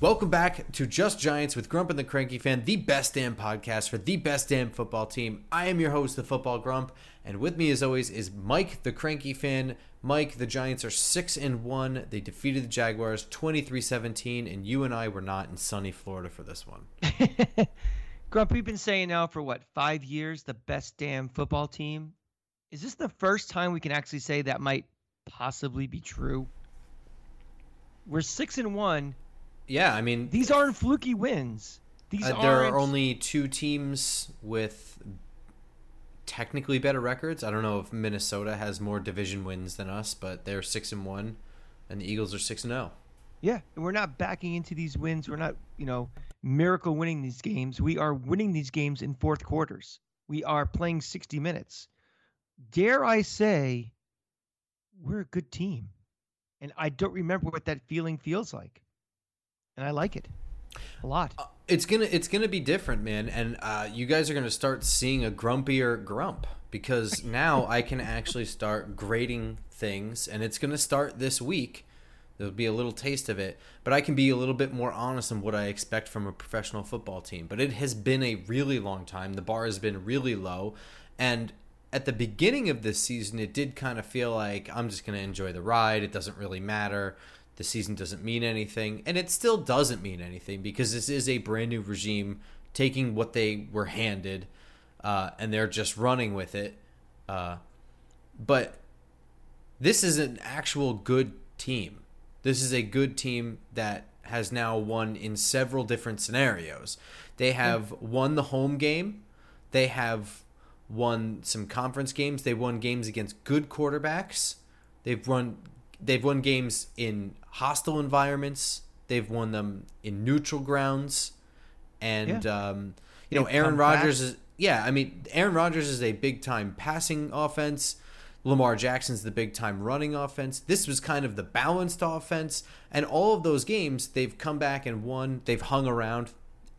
Welcome back to Just Giants with Grump and the Cranky Fan, the best damn podcast for the best damn football team. I am your host, the Football Grump, and with me as always is Mike, the Cranky Fan. Mike, the Giants are 6 and 1. They defeated the Jaguars 23-17 and you and I were not in sunny Florida for this one. Grump, we've been saying now for what, 5 years the best damn football team. Is this the first time we can actually say that might possibly be true? We're 6 and 1 yeah, I mean these aren't fluky wins. These uh, there are only two teams with technically better records. I don't know if Minnesota has more division wins than us, but they're six and one, and the Eagles are six and zero. Oh. Yeah, and we're not backing into these wins. We're not, you know, miracle winning these games. We are winning these games in fourth quarters. We are playing 60 minutes. Dare I say, we're a good team. And I don't remember what that feeling feels like and I like it a lot. Uh, it's gonna it's gonna be different, man, and uh, you guys are gonna start seeing a grumpier grump because now I can actually start grading things, and it's gonna start this week. There'll be a little taste of it, but I can be a little bit more honest in what I expect from a professional football team. But it has been a really long time. The bar has been really low, and at the beginning of this season, it did kind of feel like I'm just going to enjoy the ride. It doesn't really matter the season doesn't mean anything, and it still doesn't mean anything because this is a brand new regime taking what they were handed, uh, and they're just running with it. Uh, but this is an actual good team. This is a good team that has now won in several different scenarios. They have won the home game. They have won some conference games. They won games against good quarterbacks. They've won they've won games in hostile environments. They've won them in neutral grounds, and yeah. um, you know Aaron Rodgers is yeah. I mean Aaron Rodgers is a big time passing offense. Lamar Jackson's the big time running offense. This was kind of the balanced offense, and all of those games they've come back and won. They've hung around.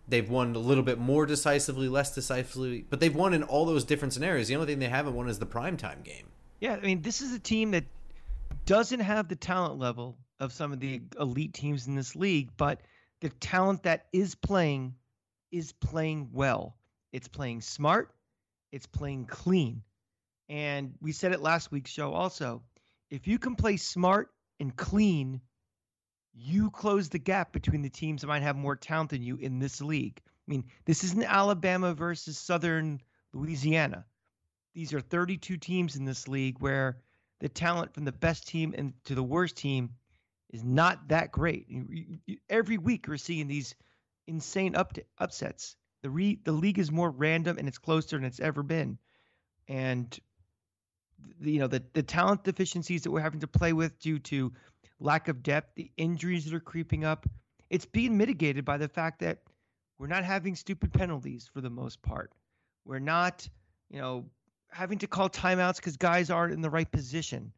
They've won a little bit more decisively, less decisively, but they've won in all those different scenarios. The only thing they haven't won is the primetime game. Yeah, I mean, this is a team that doesn't have the talent level of some of the elite teams in this league, but the talent that is playing is playing well. It's playing smart, it's playing clean. And we said it last week's show also. If you can play smart and clean, you close the gap between the teams that might have more talent than you in this league. I mean, this isn't Alabama versus Southern Louisiana. These are 32 teams in this league where the talent from the best team and to the worst team is not that great. Every week we're seeing these insane up upsets. The re, the league is more random and it's closer than it's ever been, and the, you know the the talent deficiencies that we're having to play with due to lack of depth, the injuries that are creeping up, it's being mitigated by the fact that we're not having stupid penalties for the most part. We're not, you know, having to call timeouts because guys aren't in the right position.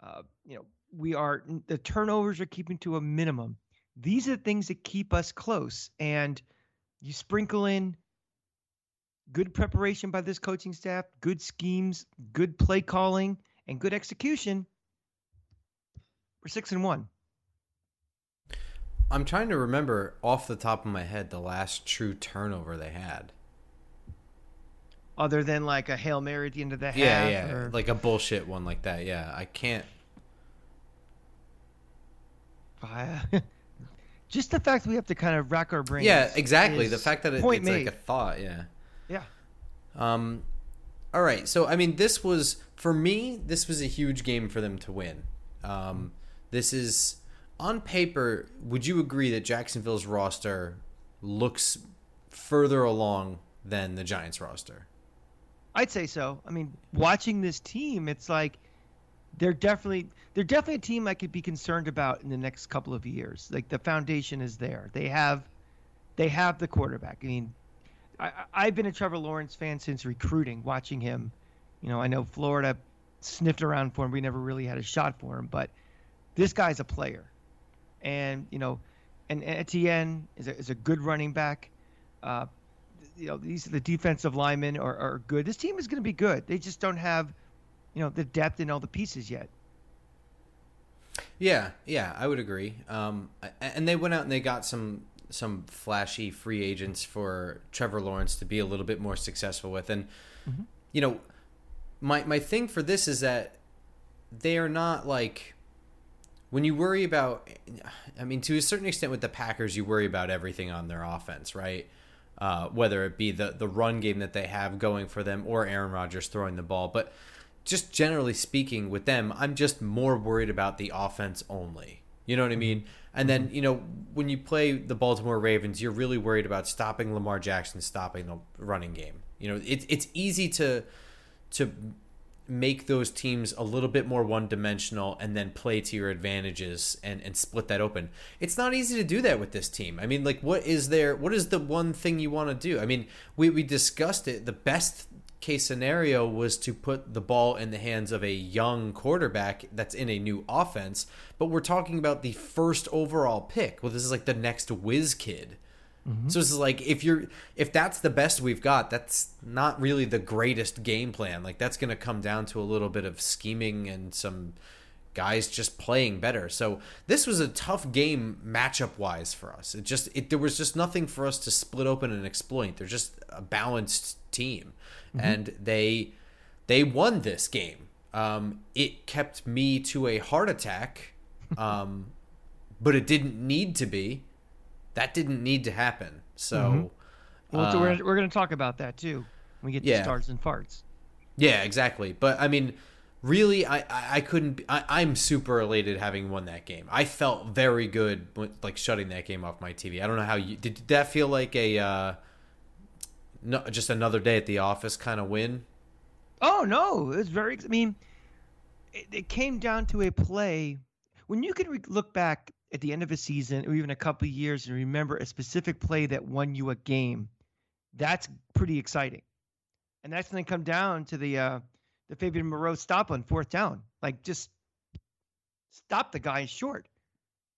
Uh, you know, we are the turnovers are keeping to a minimum. These are the things that keep us close. And you sprinkle in good preparation by this coaching staff, good schemes, good play calling, and good execution. We're six and one. I'm trying to remember off the top of my head the last true turnover they had other than like a hail mary at the end of the half. Yeah, yeah, or... like a bullshit one like that. Yeah, I can't. Just the fact that we have to kind of rack our brains. Yeah, exactly. The fact that it, it's made. like a thought. Yeah. Yeah. Um. All right. So I mean, this was for me. This was a huge game for them to win. Um. This is on paper. Would you agree that Jacksonville's roster looks further along than the Giants roster? I'd say so. I mean, watching this team, it's like they're definitely they're definitely a team I could be concerned about in the next couple of years. Like the foundation is there. They have they have the quarterback. I mean, I, I've been a Trevor Lawrence fan since recruiting, watching him. You know, I know Florida sniffed around for him. We never really had a shot for him, but this guy's a player, and you know, and Etienne is a, is a good running back. Uh, you know, these the defensive linemen are, are good. This team is going to be good. They just don't have, you know, the depth in all the pieces yet. Yeah, yeah, I would agree. Um, and they went out and they got some some flashy free agents for Trevor Lawrence to be a little bit more successful with. And mm-hmm. you know, my my thing for this is that they are not like when you worry about I mean to a certain extent with the Packers you worry about everything on their offense, right? Uh, whether it be the the run game that they have going for them or Aaron Rodgers throwing the ball, but just generally speaking with them, I'm just more worried about the offense only. You know what I mm-hmm. mean? And then, you know, when you play the Baltimore Ravens, you're really worried about stopping Lamar Jackson, stopping the running game. You know, it's it's easy to to make those teams a little bit more one dimensional and then play to your advantages and, and split that open. It's not easy to do that with this team. I mean, like what is there what is the one thing you want to do? I mean, we, we discussed it. The best case scenario was to put the ball in the hands of a young quarterback that's in a new offense, but we're talking about the first overall pick. Well, this is like the next whiz kid. Mm-hmm. So it's like if you're if that's the best we've got, that's not really the greatest game plan. Like that's going to come down to a little bit of scheming and some guys just playing better. So this was a tough game matchup wise for us. It just it there was just nothing for us to split open and exploit. They're just a balanced team, mm-hmm. and they they won this game. Um, it kept me to a heart attack, um, but it didn't need to be that didn't need to happen. So, mm-hmm. well, uh, so we're we're gonna talk about that too when we get yeah. to starts and farts. Yeah, exactly. But I mean, really, I I, I couldn't. I, am super elated having won that game. I felt very good, like shutting that game off my TV. I don't know how you did. did that feel like a uh, no, just another day at the office kind of win? Oh no, it was very. I mean, it, it came down to a play. When you can re- look back at the end of a season or even a couple years and remember a specific play that won you a game, that's pretty exciting. And that's going to come down to the uh, the Fabian Moreau stop on fourth down. Like just stop the guy short.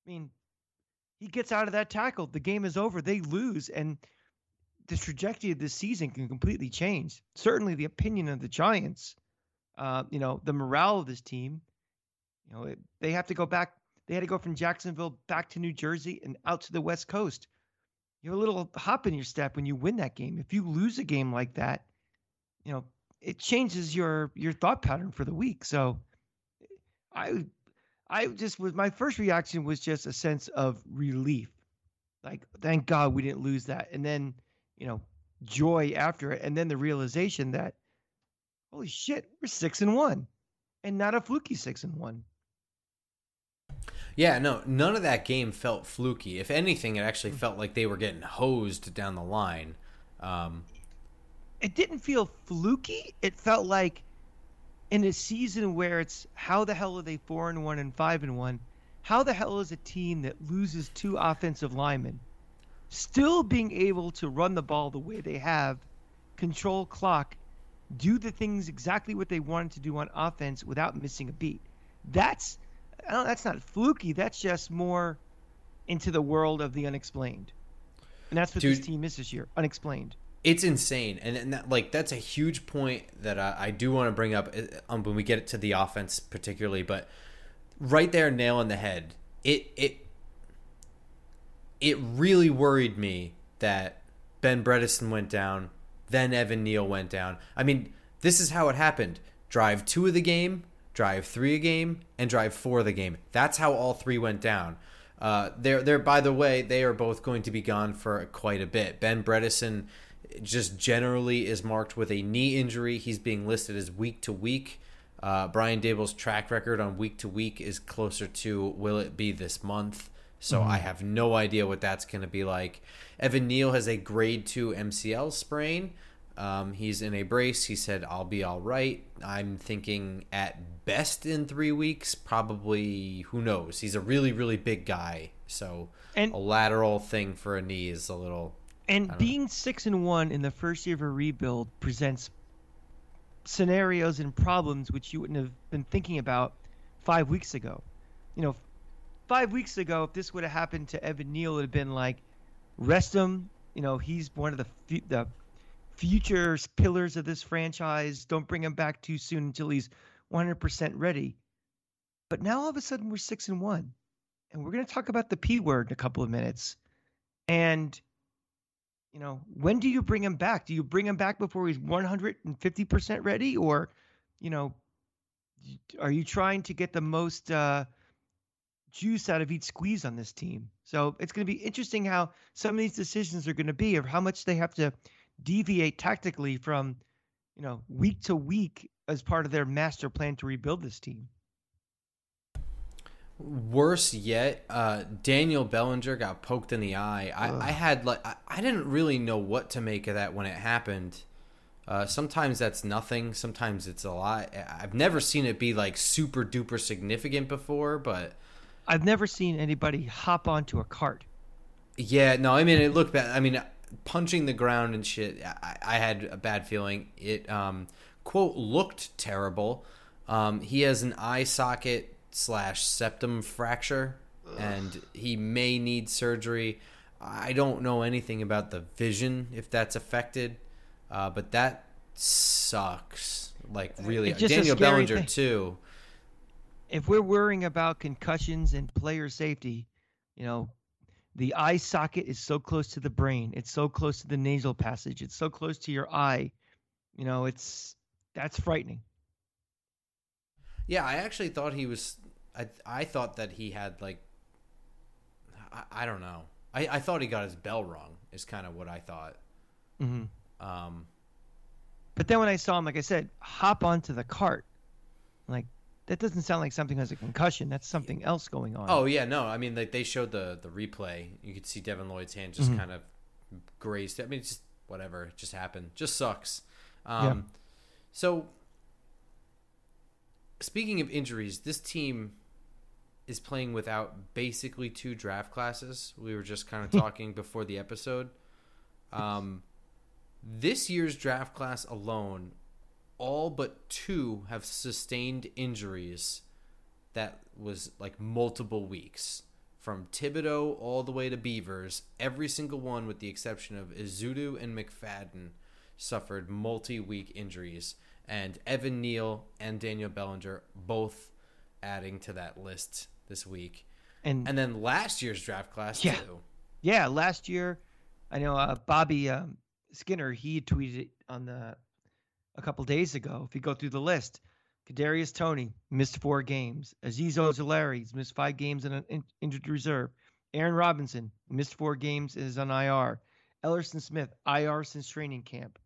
I mean, he gets out of that tackle, the game is over. They lose, and the trajectory of this season can completely change. Certainly, the opinion of the Giants, uh, you know, the morale of this team. You know, it, they have to go back they had to go from Jacksonville back to New Jersey and out to the West Coast. You have a little hop in your step when you win that game. If you lose a game like that, you know, it changes your your thought pattern for the week. So I I just was my first reaction was just a sense of relief. Like thank God we didn't lose that. And then, you know, joy after it and then the realization that holy shit, we're 6 and 1 and not a fluky 6 and 1. Yeah, no, none of that game felt fluky. If anything, it actually felt like they were getting hosed down the line. Um, it didn't feel fluky. It felt like in a season where it's how the hell are they four and one and five and one? How the hell is a team that loses two offensive linemen still being able to run the ball the way they have, control clock, do the things exactly what they wanted to do on offense without missing a beat? That's that's not fluky. That's just more into the world of the unexplained, and that's what Dude, this team is this year, unexplained. It's insane, and, and that, like that's a huge point that I, I do want to bring up uh, um, when we get to the offense, particularly. But right there, nail on the head. It it it really worried me that Ben Bredeson went down, then Evan Neal went down. I mean, this is how it happened. Drive two of the game, drive three a game, and drive four of the game. That's how all three went down. Uh, they're, they're, by the way, they are both going to be gone for quite a bit. Ben Bredeson just generally is marked with a knee injury. He's being listed as week to week. Uh, Brian Daboll's track record on week to week is closer to will it be this month? So mm-hmm. I have no idea what that's going to be like. Evan Neal has a grade two MCL sprain. Um, he's in a brace. He said, I'll be all right. I'm thinking at best in three weeks, probably, who knows? He's a really, really big guy. So and, a lateral thing for a knee is a little. And being six and one in the first year of a rebuild presents scenarios and problems which you wouldn't have been thinking about five weeks ago. You know, five weeks ago, if this would have happened to Evan Neal, it would have been like, rest him. You know, he's one of the the future pillars of this franchise. Don't bring him back too soon until he's 100% ready. But now all of a sudden we're six and one, and we're going to talk about the P word in a couple of minutes. And you know, when do you bring him back? Do you bring him back before he's 150% ready, or you know, are you trying to get the most uh, juice out of each squeeze on this team? So it's going to be interesting how some of these decisions are going to be, or how much they have to deviate tactically from, you know, week to week as part of their master plan to rebuild this team. Worse yet, uh, Daniel Bellinger got poked in the eye. I, I had like I, I, didn't really know what to make of that when it happened. Uh, sometimes that's nothing. Sometimes it's a lot. I've never seen it be like super duper significant before, but I've never seen anybody hop onto a cart. Yeah, no, I mean it looked bad. I mean, punching the ground and shit. I, I had a bad feeling. It um, quote looked terrible. Um, he has an eye socket slash septum fracture, Ugh. and he may need surgery. I don't know anything about the vision if that's affected, uh, but that sucks. Like really, Daniel Bellinger thing. too. If we're worrying about concussions and player safety, you know, the eye socket is so close to the brain. It's so close to the nasal passage. It's so close to your eye. You know, it's that's frightening. Yeah, I actually thought he was. I I thought that he had like. I, I don't know. I, I thought he got his bell wrong. Is kind of what I thought. Mm-hmm. Um. But then when I saw him, like I said, hop onto the cart, like that doesn't sound like something has a concussion. That's something else going on. Oh yeah, no. I mean, like they showed the the replay. You could see Devin Lloyd's hand just mm-hmm. kind of grazed. I mean, it's just whatever. It just happened. Just sucks. Um, yeah. So speaking of injuries, this team is playing without basically two draft classes. We were just kind of talking before the episode. Um, this year's draft class alone, all but two have sustained injuries that was like multiple weeks. From Thibodeaux all the way to Beavers, every single one, with the exception of Ezeudu and McFadden, suffered multi week injuries and Evan Neal and Daniel Bellinger both adding to that list this week. And and then last year's draft class yeah, too. Yeah, last year, I know uh, Bobby um, Skinner he tweeted on the a couple days ago. If you go through the list, Kadarius Toney missed four games. Azeez Ojulari missed five games in an in, injured reserve. Aaron Robinson missed four games and is on IR. Elerson Smith IR since training camp.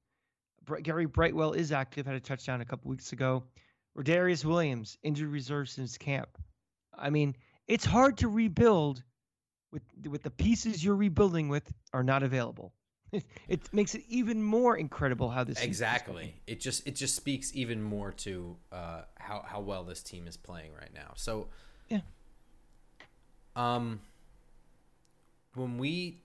Gary Brightwell is active, had a touchdown a couple weeks ago. Rodarius Williams, injured reserve since camp. I mean, it's hard to rebuild with with the pieces you're rebuilding with are not available. It, makes it even more incredible how this exactly. It just it just speaks even more to uh, how how well this team is playing right now. So yeah. Um, when we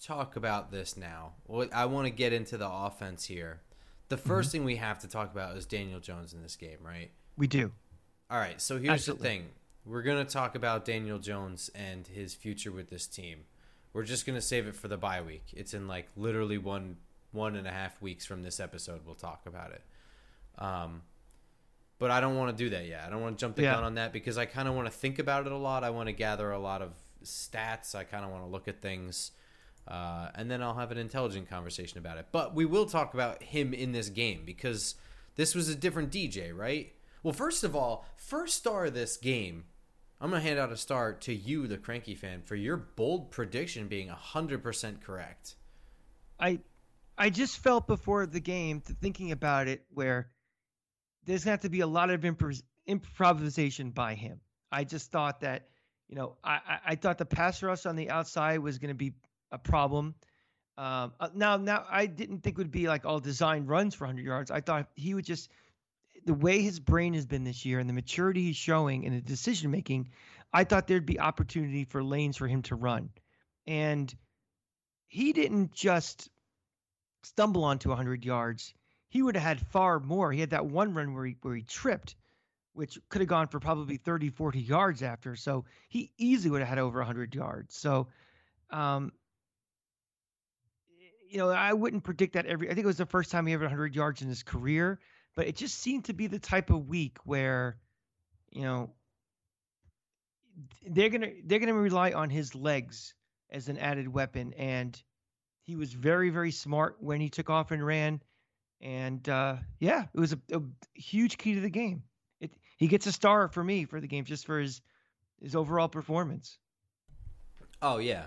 talk about this now. I want to get into the offense here. The 1st mm-hmm. thing we have to talk about is Daniel Jones in this game, right? We do. All right. So here's Absolutely. the thing. We're going to talk about Daniel Jones and his future with this team. We're just going to save it for the bye week. It's in like literally one one and a half weeks from this episode. We'll talk about it. Um, but I don't want to do that yet. I don't want to jump the yeah. gun on that because I kind of want to think about it a lot. I want to gather a lot of stats. I kind of want to look at things uh, and then I'll have an intelligent conversation about it. But we will talk about him in this game because this was a different DJ, right? Well, first of all, first star of this game, I'm going to hand out a star to you, the cranky fan, for your bold prediction being 100% correct. I I just felt before the game, to thinking about it, where there's going to have to be a lot of improv- improvisation by him. I just thought that, you know, I, I thought the pass rush on the outside was going to be a problem. Um, uh, now, now I didn't think it would be like all designed runs for 100 yards. I thought he would just the way his brain has been this year and the maturity he's showing and the decision making. I thought there'd be opportunity for lanes for him to run, and he didn't just stumble onto 100 yards. He would have had far more. He had that one run where he where he tripped, which could have gone for probably 30, 40 yards after. So he easily would have had over 100 yards. So, um, you know, I wouldn't predict that every. I think it was the first time he ever 100 yards in his career, but it just seemed to be the type of week where, you know, they're gonna they're gonna rely on his legs as an added weapon, and he was very very smart when he took off and ran, and uh, yeah, it was a, a huge key to the game. It, he gets a star for me for the game just for his his overall performance. Oh yeah,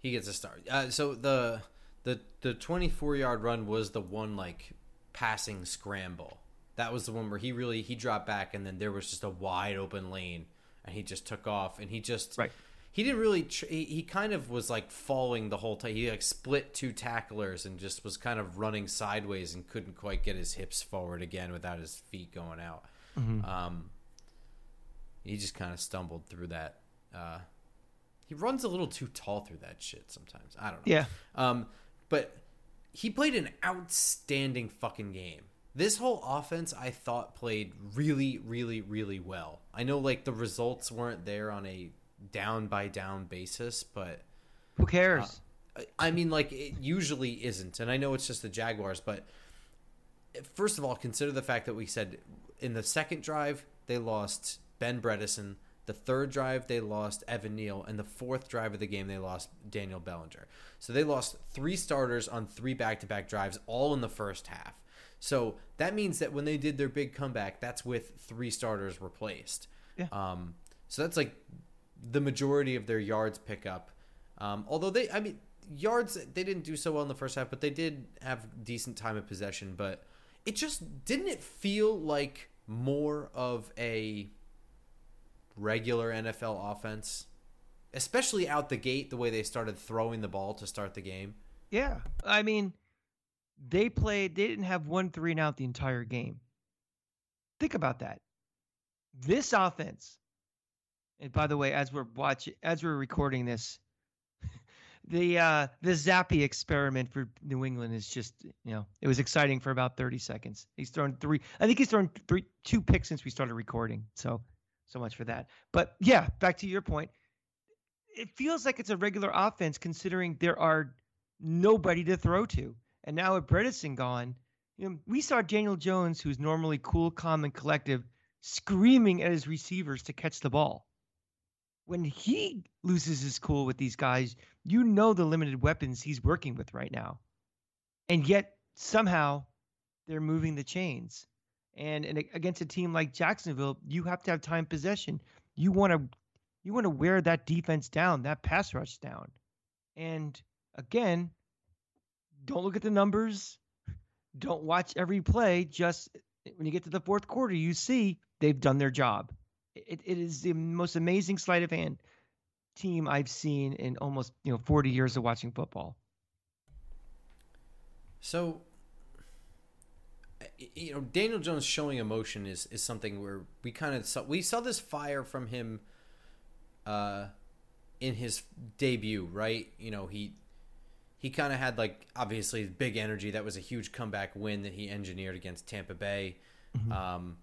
he gets a star. Uh, so the the the 24 yard run was the one like passing scramble. That was the one where he really he dropped back and then there was just a wide open lane and he just took off and he just right. He didn't really. Tr- he, he kind of was like falling the whole time. He like split two tacklers and just was kind of running sideways and couldn't quite get his hips forward again without his feet going out. Mm-hmm. Um, he just kind of stumbled through that. Uh, he runs a little too tall through that shit sometimes. I don't know. Yeah. Um, but he played an outstanding fucking game. This whole offense, I thought, played really, really, really well. I know, like the results weren't there on a down by down basis, but who cares? Uh, I mean, like it usually isn't, and I know it's just the Jaguars, but first of all, consider the fact that we said in the second drive they lost Ben Bredeson. The third drive they lost Evan Neal, and the fourth drive of the game they lost Daniel Bellinger. So they lost three starters on three back-to-back drives, all in the first half. So that means that when they did their big comeback, that's with three starters replaced. Yeah. Um, so that's like the majority of their yards pickup. Um, although they, I mean, yards they didn't do so well in the first half, but they did have decent time of possession. But it just didn't it feel like more of a regular NFL offense, especially out the gate, the way they started throwing the ball to start the game. Yeah, I mean, they played. They didn't have one three and out the entire game. Think about that. This offense and by the way, as we're watching, as we're recording this, the uh, the Zappe experiment for New England is just you know it was exciting for about 30 seconds. He's thrown three. I think he's thrown three two picks since we started recording. So so much for that. But yeah, back to your point. It feels like it's a regular offense considering there are nobody to throw to. And now with Bredeson gone, you know, we saw Daniel Jones, who's normally cool, calm, and collective, screaming at his receivers to catch the ball when he loses his cool with these guys, you know the limited weapons he's working with right now. And yet somehow they're moving the chains. And, and against a team like Jacksonville, you have to have time possession. You want to you want to wear that defense down, that pass rush down. And again, don't look at the numbers. Don't watch every play. Just when you get to the fourth quarter, you see they've done their job it, it is the most amazing sleight of hand team I've seen in almost you know 40 years of watching football. So, you know, Daniel Jones showing emotion is is something where we kind of saw we saw this fire from him, uh, in his debut, right? You know, he he kind of had like obviously big energy. That was a huge comeback win that he engineered against Tampa Bay. Mm-hmm. Um,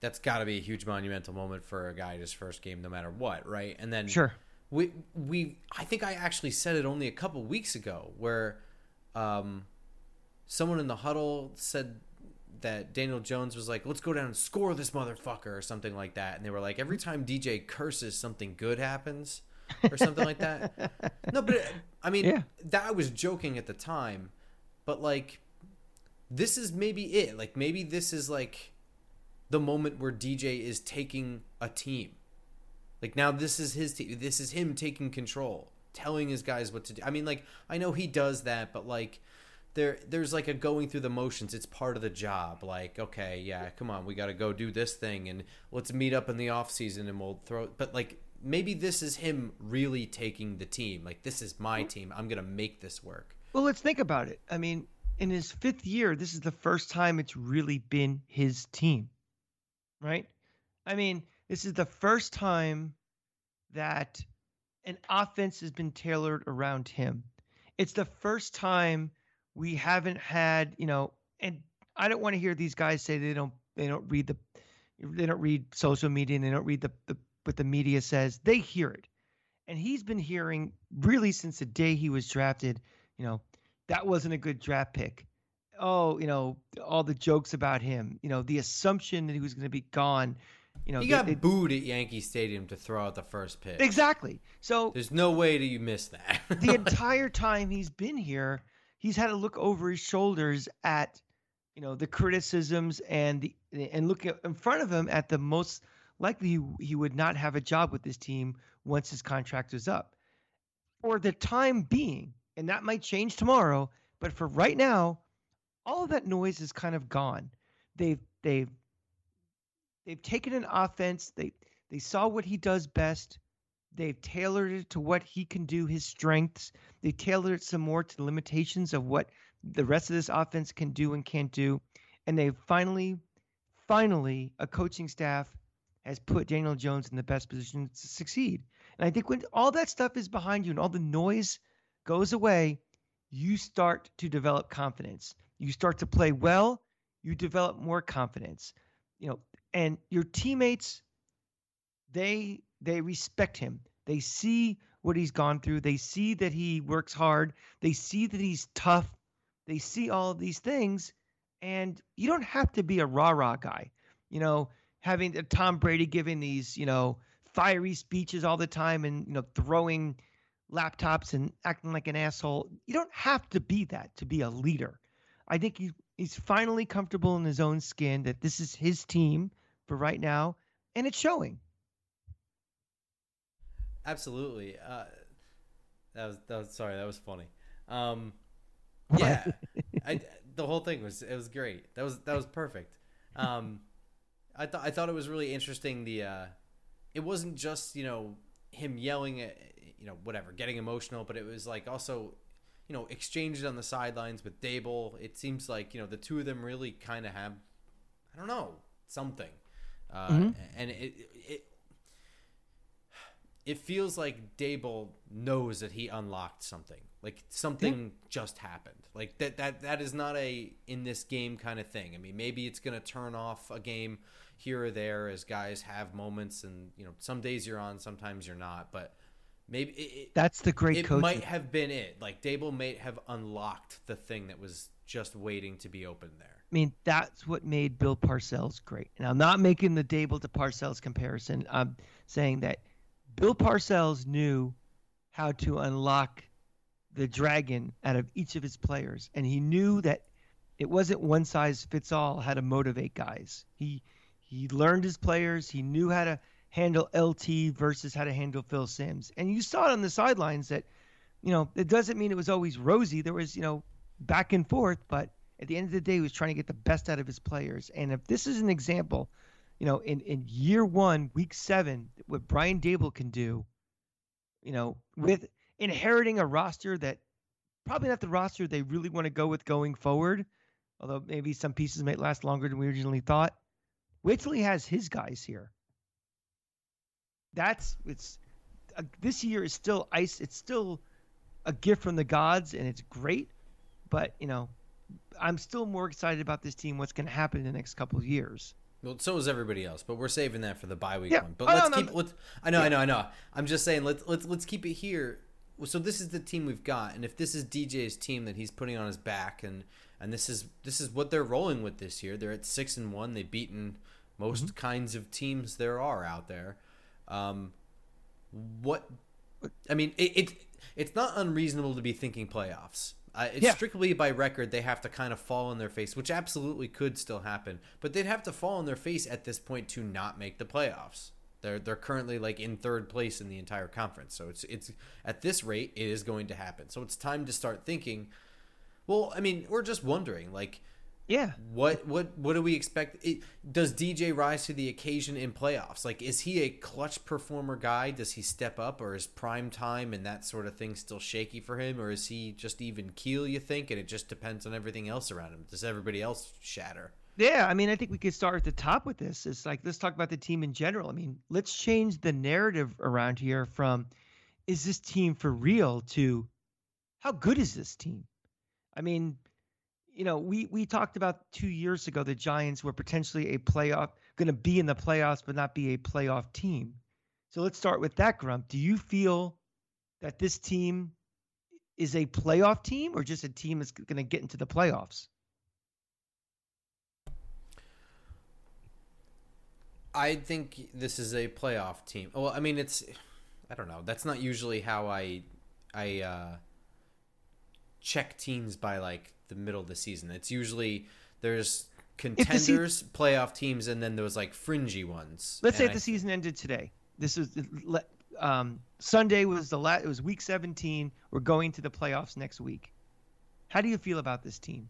that's got to be a huge monumental moment for a guy his first game, no matter what, right? And then sure, we we I think I actually said it only a couple weeks ago where um, someone in the huddle said that Daniel Jones was like, "Let's go down and score this motherfucker" or something like that, and they were like, "Every time DJ curses, something good happens." or something like that. No, but I mean, yeah. that I was joking at the time, but like, this is maybe it. Like, maybe this is like the moment where DJ is taking a team. Like now this is his team. This is him taking control, telling his guys what to do. I mean like I know he does that, but like there there's like a going through the motions. It's part of the job. Like, okay, yeah, come on, we got to go do this thing and let's meet up in the off season and we'll throw but like maybe this is him really taking the team. Like this is my team. I'm going to make this work. Well, let's think about it. I mean, in his 5th year, this is the first time it's really been his team right? I mean, this is the first time that an offense has been tailored around him. It's the first time we haven't had, you know, and I don't want to hear these guys say they don't they don't read the they don't read social media and they don't read the, the what the media says. They hear it. And he's been hearing really since the day he was drafted, you know, that wasn't a good draft pick. Oh, you know, all the jokes about him, you know, the assumption that he was going to be gone. You know, he they- got they- booed at Yankee Stadium to throw out the first pitch. exactly. So There's no way that you miss that. the entire time he's been here, he's had to look over his shoulders at, you know, the criticisms and the and look in front of him at the most likely he, would not have a job with this team once his contract is up. For the time being, and that might change tomorrow, but for right now, all of that noise is kind of gone. They've they've they've taken an offense. They they saw what he does best. They've tailored it to what he can do, his strengths. They tailored it some more to the limitations of what the rest of this offense can do and can't do. And they finally, finally, a coaching staff has put Daniel Jones in the best position to succeed. And I think when all that stuff is behind you and all the noise goes away, you start to develop confidence. You start to play well, you develop more confidence. You know, and your teammates they they respect him. They see what he's gone through. They see that he works hard. They see that he's tough. They see all of these things, and you don't have to be a rah rah guy. You know, having uh, Tom Brady giving these you know fiery speeches all the time and you know throwing laptops and acting like an asshole. You don't have to be that to be a leader. I think he, he's finally comfortable in his own skin that this is his team for right now, and it's showing. Absolutely. Uh, that was that was sorry. That was funny. Um, yeah, I, the whole thing was it was great. That was that was perfect. Um, I thought I thought it was really interesting. The uh, it wasn't just you know him yelling at you know whatever, getting emotional, but it was like also you know exchanges on the sidelines with Daboll. It seems like you know the two of them really kind of have I don't know something, uh, Mhm. and it it it feels like Daboll knows that he unlocked something. Like something just happened. Like that that that is not a in this game kind of thing. I mean, maybe it's going to turn off a game here or there as guys have moments and, you know, some days you're on, sometimes you're not, but maybe it, it, That's the great it coaching. might have been it. Like Daboll may have unlocked the thing that was just waiting to be open there. I mean, that's what made Bill Parcells great. And I'm not making the Daboll to Parcells comparison. I'm saying that Bill Parcells knew how to unlock the dragon out of each of his players, and he knew that it wasn't one size fits all how to motivate guys. He he learned his players. He knew how to handle LT versus how to handle Phil Simms, and you saw it on the sidelines that you know it doesn't mean it was always rosy. There was you know back and forth, but at the end of the day, he was trying to get the best out of his players. And if this is an example, you know, in, in year one, week seven, what Brian Daboll can do, you know, with inheriting a roster that probably not the roster they really want to go with going forward, although maybe some pieces might last longer than we originally thought. Wait till he has his guys here. That's it's uh, this year is still ice. It's still a gift from the gods, and it's great. But you know, I'm still more excited about this team. What's going to happen in the next couple of years? Well, so is everybody else, but we're saving that for the bye week Yeah. one. But Oh, let's no, no, keep. Let's, I know, I know, I know. I'm just saying. Let's let's let's keep it here. So this is the team we've got, and if this is DJ's team that he's putting on his back, and and this is this is what they're rolling with this year. They're at six and one. They've beaten most Mm-hmm. kinds of teams there are out there. Um, what? I mean, it, it it's not unreasonable to be thinking playoffs. Uh, it's Yeah. strictly by record they have to kind of fall on their face, which absolutely could still happen. But they'd have to fall on their face at this point to not make the playoffs. They're they're currently like in third place in the entire conference. So it's it's at this rate it is going to happen. So it's time to start thinking. Well, I mean, we're just wondering like Yeah, what what what do we expect? It, does DJ rise to the occasion in playoffs? Like, is he a clutch performer guy? Does he step up, or is prime time and that sort of thing still shaky for him, or is he just even keel? You think, and it just depends on everything else around him. Does everybody else shatter? Yeah, I mean, I think we could start at the top with this. It's like let's talk about the team in general. I mean, let's change the narrative around here from is this team for real to how good is this team? I mean, you know, we we talked about two years ago the Giants were potentially a playoff, going to be in the playoffs, but not be a playoff team. So let's start with that, Grump. Do you feel that this team is a playoff team or just a team that's going to get into the playoffs? I think this is a playoff team. Well, I mean, it's I don't know. That's not usually how I I uh, check teams by like the middle of the season. It's usually there's contenders, se- playoff teams, and then those like fringy ones. Let's and say if the season ended today. This is um, Sunday was the last. It was week 17. We're going to the playoffs next week. How do you feel about this team?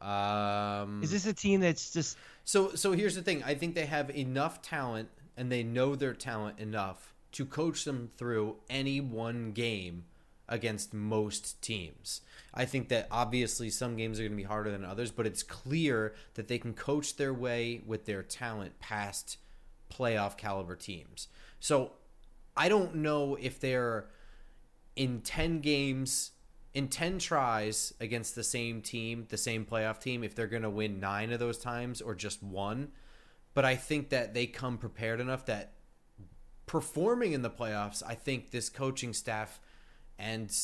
Um, is this a team that's just so? So here's the thing. I think they have enough talent, and they know their talent enough to coach them through any one game against most teams. I think that obviously some games are going to be harder than others, but it's clear that they can coach their way with their talent past playoff caliber teams. So I don't know if they're in 10 games in 10 tries against the same team, the same playoff team, if they're going to win nine of those times or just one. But I think that they come prepared enough that performing in the playoffs, I think this coaching staff and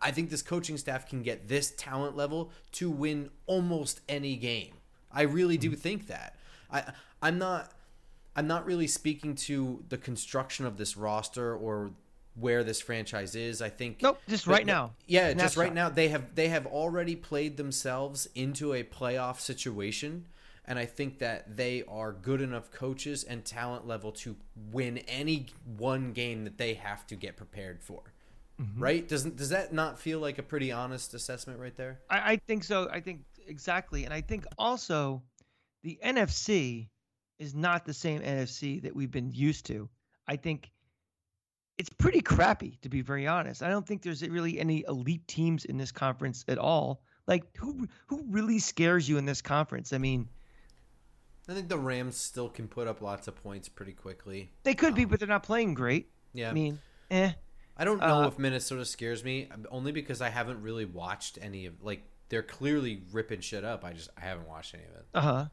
I think this coaching staff can get this talent level to win almost any game. I really do mm-hmm. think that. I I'm not I'm not really speaking to the construction of this roster or where this franchise is. I think Nope, just right now. Yeah, Snapshot. just right now. They have they have already played themselves into a playoff situation. And I think that they are good enough coaches and talent level to win any one game that they have to get prepared for. Mm-hmm. Right? Doesn't does that not feel like a pretty honest assessment right there? I, I think so. I think exactly. And I think also the NFC is not the same NFC that we've been used to. I think it's pretty crappy to be very honest. I don't think there's really any elite teams in this conference at all. Like who who really scares you in this conference? I mean, I think the Rams still can put up lots of points pretty quickly. They could um, be, but they're not playing great. Yeah. I mean, eh. I don't know uh, if Minnesota scares me only because I haven't really watched any of like they're clearly ripping shit up. I just I haven't watched any of it. Uh huh.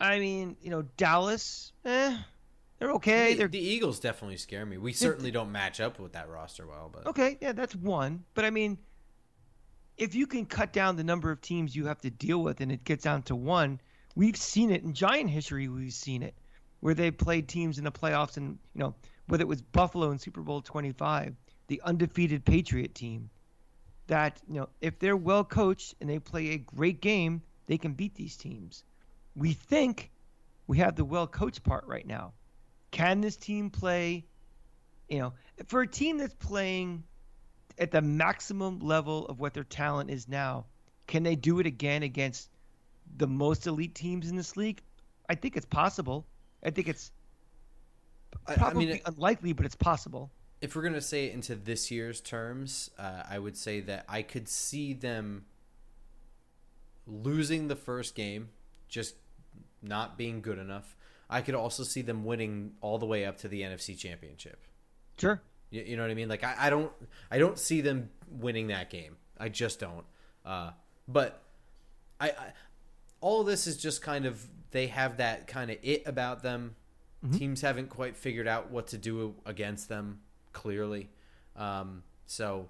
I mean, you know, Dallas, eh, they're okay. The, they're the Eagles definitely scare me. We certainly don't match up with that roster well, but okay, yeah, that's one. But I mean, if you can cut down the number of teams you have to deal with, and it gets down to one, we've seen it in Giant history. We've seen it where they played teams in the playoffs, and you know whether it was Buffalo in Super Bowl twenty five the undefeated Patriot team that, you know, if they're well coached and they play a great game, they can beat these teams. We think we have the well coached part right now. Can this team play, you know, for a team that's playing at the maximum level of what their talent is now, can they do it again against the most elite teams in this league? I think it's possible. I think it's probably I mean, unlikely, but it's possible if we're gonna say it into this year's terms, uh, I would say that I could see them losing the first game, just not being good enough. I could also see them winning all the way up to the NFC Championship. Sure. You, you know what I mean? Like I, I, don't, I don't see them winning that game. I just don't. Uh, but I, I, all this is just kind of they have that kind of it about them. Mm-hmm. Teams haven't quite figured out what to do against them clearly. Um, so,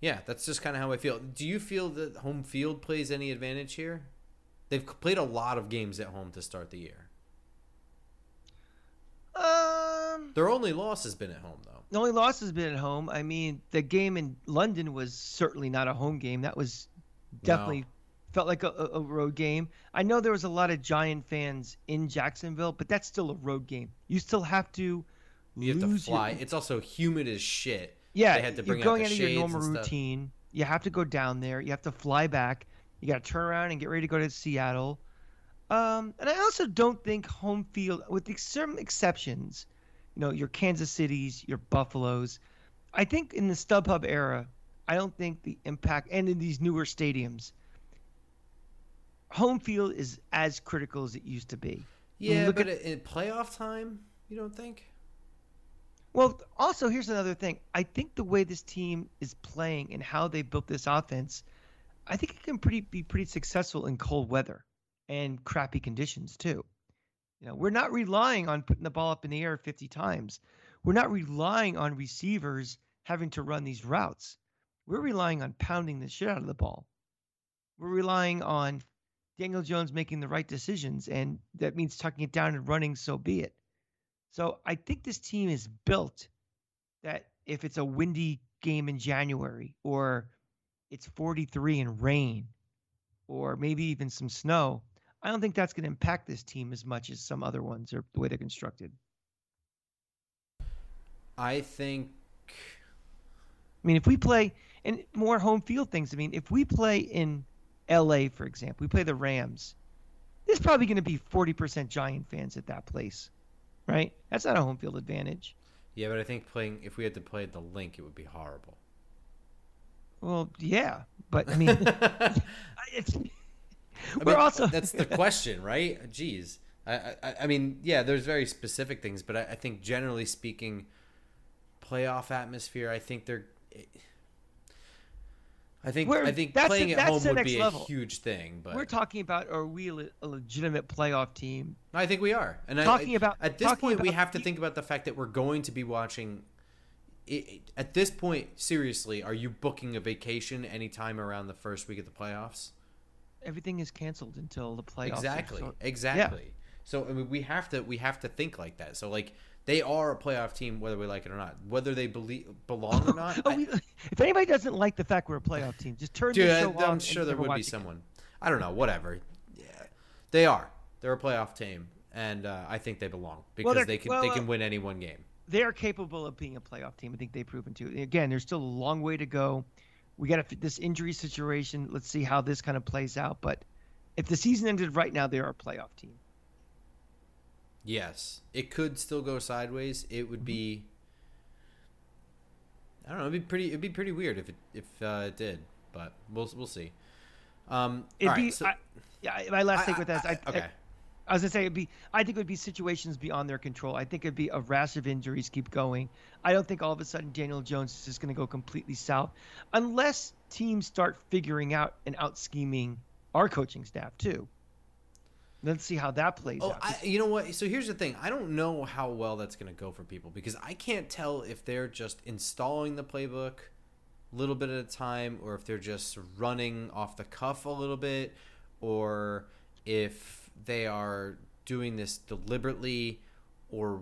yeah, that's just kind of how I feel. Do you feel that home field plays any advantage here? They've played a lot of games at home to start the year. Um, their only loss has been at home, though. The only loss has been at home. I mean, the game in London was certainly not a home game. That was definitely no. felt like a, a, road game. I know there was a lot of Giant fans in Jacksonville, but that's still a road game. You still have to you have to fly. Your... It's also humid as shit. Yeah, they had to bring you're going out, out of your normal routine. You have to go down there. You have to fly back. You got to turn around and get ready to go to Seattle. Um, and I also don't think home field, with certain exceptions, you know, your Kansas Cities, your Buffaloes. I think in the StubHub era, I don't think the impact, and in these newer stadiums, home field is as critical as it used to be. Yeah, but at, it in playoff time, you don't think? Well, also here's another thing. I think the way this team is playing and how they built this offense, I think it can pretty be pretty successful in cold weather and crappy conditions too. You know, we're not relying on putting the ball up in the air 50 times. We're not relying on receivers having to run these routes. We're relying on pounding the shit out of the ball. We're relying on Daniel Jones making the right decisions, and that means tucking it down and running, so be it. So I think this team is built that if it's a windy game in January or it's 43 and rain or maybe even some snow, I don't think that's going to impact this team as much as some other ones or the way they're constructed. I think. I mean, if we play and more home field things, I mean, if we play in LA, for example, we play the Rams, there's probably going to be 40% Giant fans at that place, right? That's not a home field advantage. Yeah, but I think playing if we had to play at the Linc, it would be horrible. Well, yeah, but I mean, it's we're mean, also that's the question, right? Jeez, I, I, I mean, yeah, there's very specific things, but I, I think generally speaking, playoff atmosphere. I think they're. I think We're- I think playing the- at home would be level. a huge thing, but we're talking about are we le- a legitimate playoff team? I think we are. And Talking I, about- at this point, we have to think about the fact that we're going to be watching. It, at this point, seriously, are you booking a vacation anytime around the first week of the playoffs? Everything is canceled until the playoffs. Exactly. so- Exactly. So I mean, we have to we have to think like that. So like they are a playoff team, whether we like it or not. Whether they believe belong or not, Oh, I- if anybody doesn't like the fact we're a playoff team, just turn dude, the show I. I'm sure there would be someone. I don't know. Whatever. Yeah, they are. They're a playoff team, and uh, I think they belong because they're- they can well, they uh, can win any one game. They are capable of being a playoff team. I think they've proven to. Again, there's still a long way to go. We got to fit this injury situation. Let's see how this kind of plays out. But if the season ended right now, they're a playoff team. Yes, it could still go sideways. It would be. I don't know. It'd be pretty. It'd be pretty weird if it if uh, it did, but we'll we'll see. Um, It'd right, be. so- I, yeah, my last I- take with that is I, I- okay. I was gonna say it'd be. I think it would be situations beyond their control. I think it'd be a rash of injuries keep going. I don't think all of a sudden Daniel Jones is just gonna go completely south, unless teams start figuring out and out scheming our coaching staff too. Let's see how that plays Oh, out. I, you know what? So here's the thing. I don't know how well that's going to go for people because I can't tell if they're just installing the playbook a little bit at a time or if they're just running off the cuff a little bit or if they are doing this deliberately or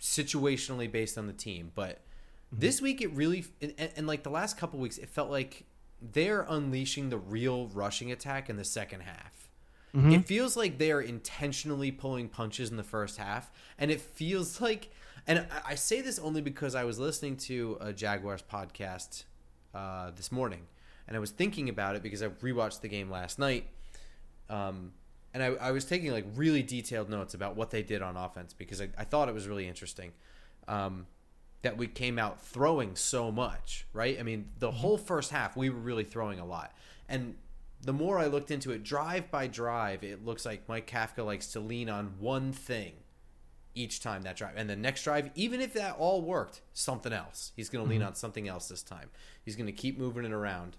situationally based on the team. But mm-hmm. this week it really and, and like the last couple weeks it felt like they're unleashing the real rushing attack in the second half. It feels like they are intentionally pulling punches in the first half, and it feels like, and I- I say this only because I was listening to a Jaguars podcast uh, this morning, and I was thinking about it because I rewatched the game last night, um, and I, I was taking like really detailed notes about what they did on offense because I, I thought it was really interesting. Um, that we came out throwing so much, right? I mean, the whole first half we were really throwing a lot. And the more I looked into it, drive by drive, it looks like Mike Kafka likes to lean on one thing each time that drive. And the next drive, even if that all worked, something else. He's going to lean on something else this time. He's going to keep moving it around.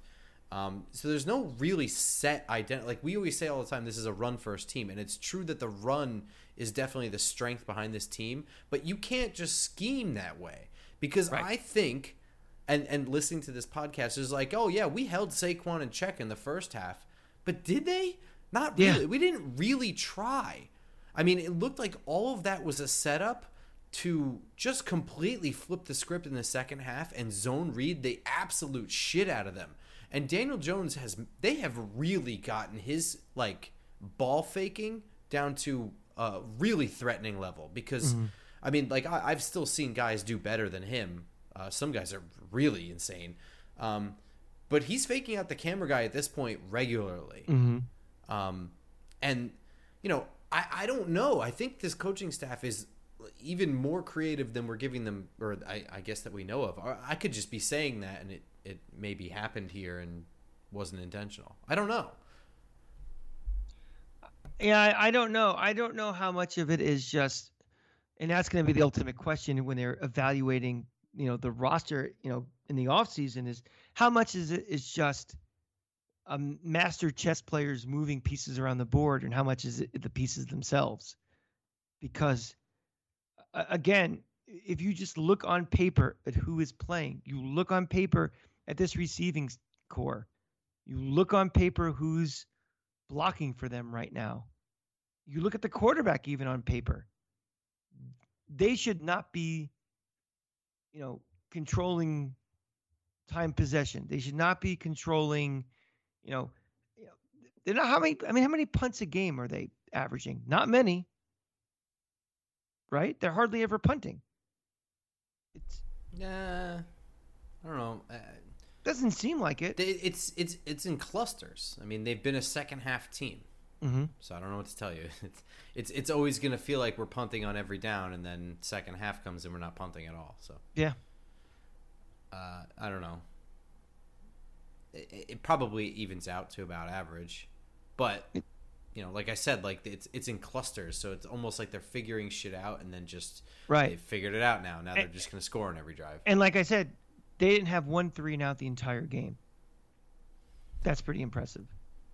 Um, so there's no really set identity. Like we always say all the time, this is a run first team, and it's true that the run is definitely the strength behind this team. But you can't just scheme that way because Right. I think, and and listening to this podcast is like, oh yeah, we held Saquon in check in the first half, but did they? Not Yeah. really. We didn't really try. I mean, it looked like all of that was a setup to just completely flip the script in the second half and zone read the absolute shit out of them. And Daniel Jones has they have really gotten his like ball faking down to a really threatening level because mm-hmm. I mean like I, I've still seen guys do better than him. Uh, some guys are really insane. Um, but he's faking out the camera guy at this point regularly. Um, and you know, I, I don't know. I think this coaching staff is even more creative than we're giving them, or I, I guess that we know of. Or I could just be saying that, and it it maybe happened here and wasn't intentional. I don't know. Yeah, I, I don't know. I don't know how much of it is just and that's going to be the ultimate question when they're evaluating, you know, the roster, you know, in the offseason is how much is it is just a master chess players moving pieces around the board and how much is it the pieces themselves? Because again, if you just look on paper at who is playing, you look on paper at this receiving corps, you look on paper who's blocking for them right now. You look at the quarterback even on paper. They should not be, you know, controlling time possession. They should not be controlling, you know, they're not how many I mean how many punts a game are they averaging? Not many. Right? They're hardly ever punting. It's yeah, I don't know. Uh, doesn't seem like it. It's it's it's in clusters. I mean, they've been a second half team, mm-hmm. so I don't know what to tell you. It's it's it's always going to feel like we're punting on every down, and then second half comes and we're not punting at all. So yeah, uh, I don't know. It, it, probably evens out to about average, but you know, like I said, like it's it's in clusters, so it's almost like they're figuring shit out, and then just right they figured it out now. Now they're just going to score on every drive. And like I said, they didn't have one three and out the entire game. That's pretty impressive.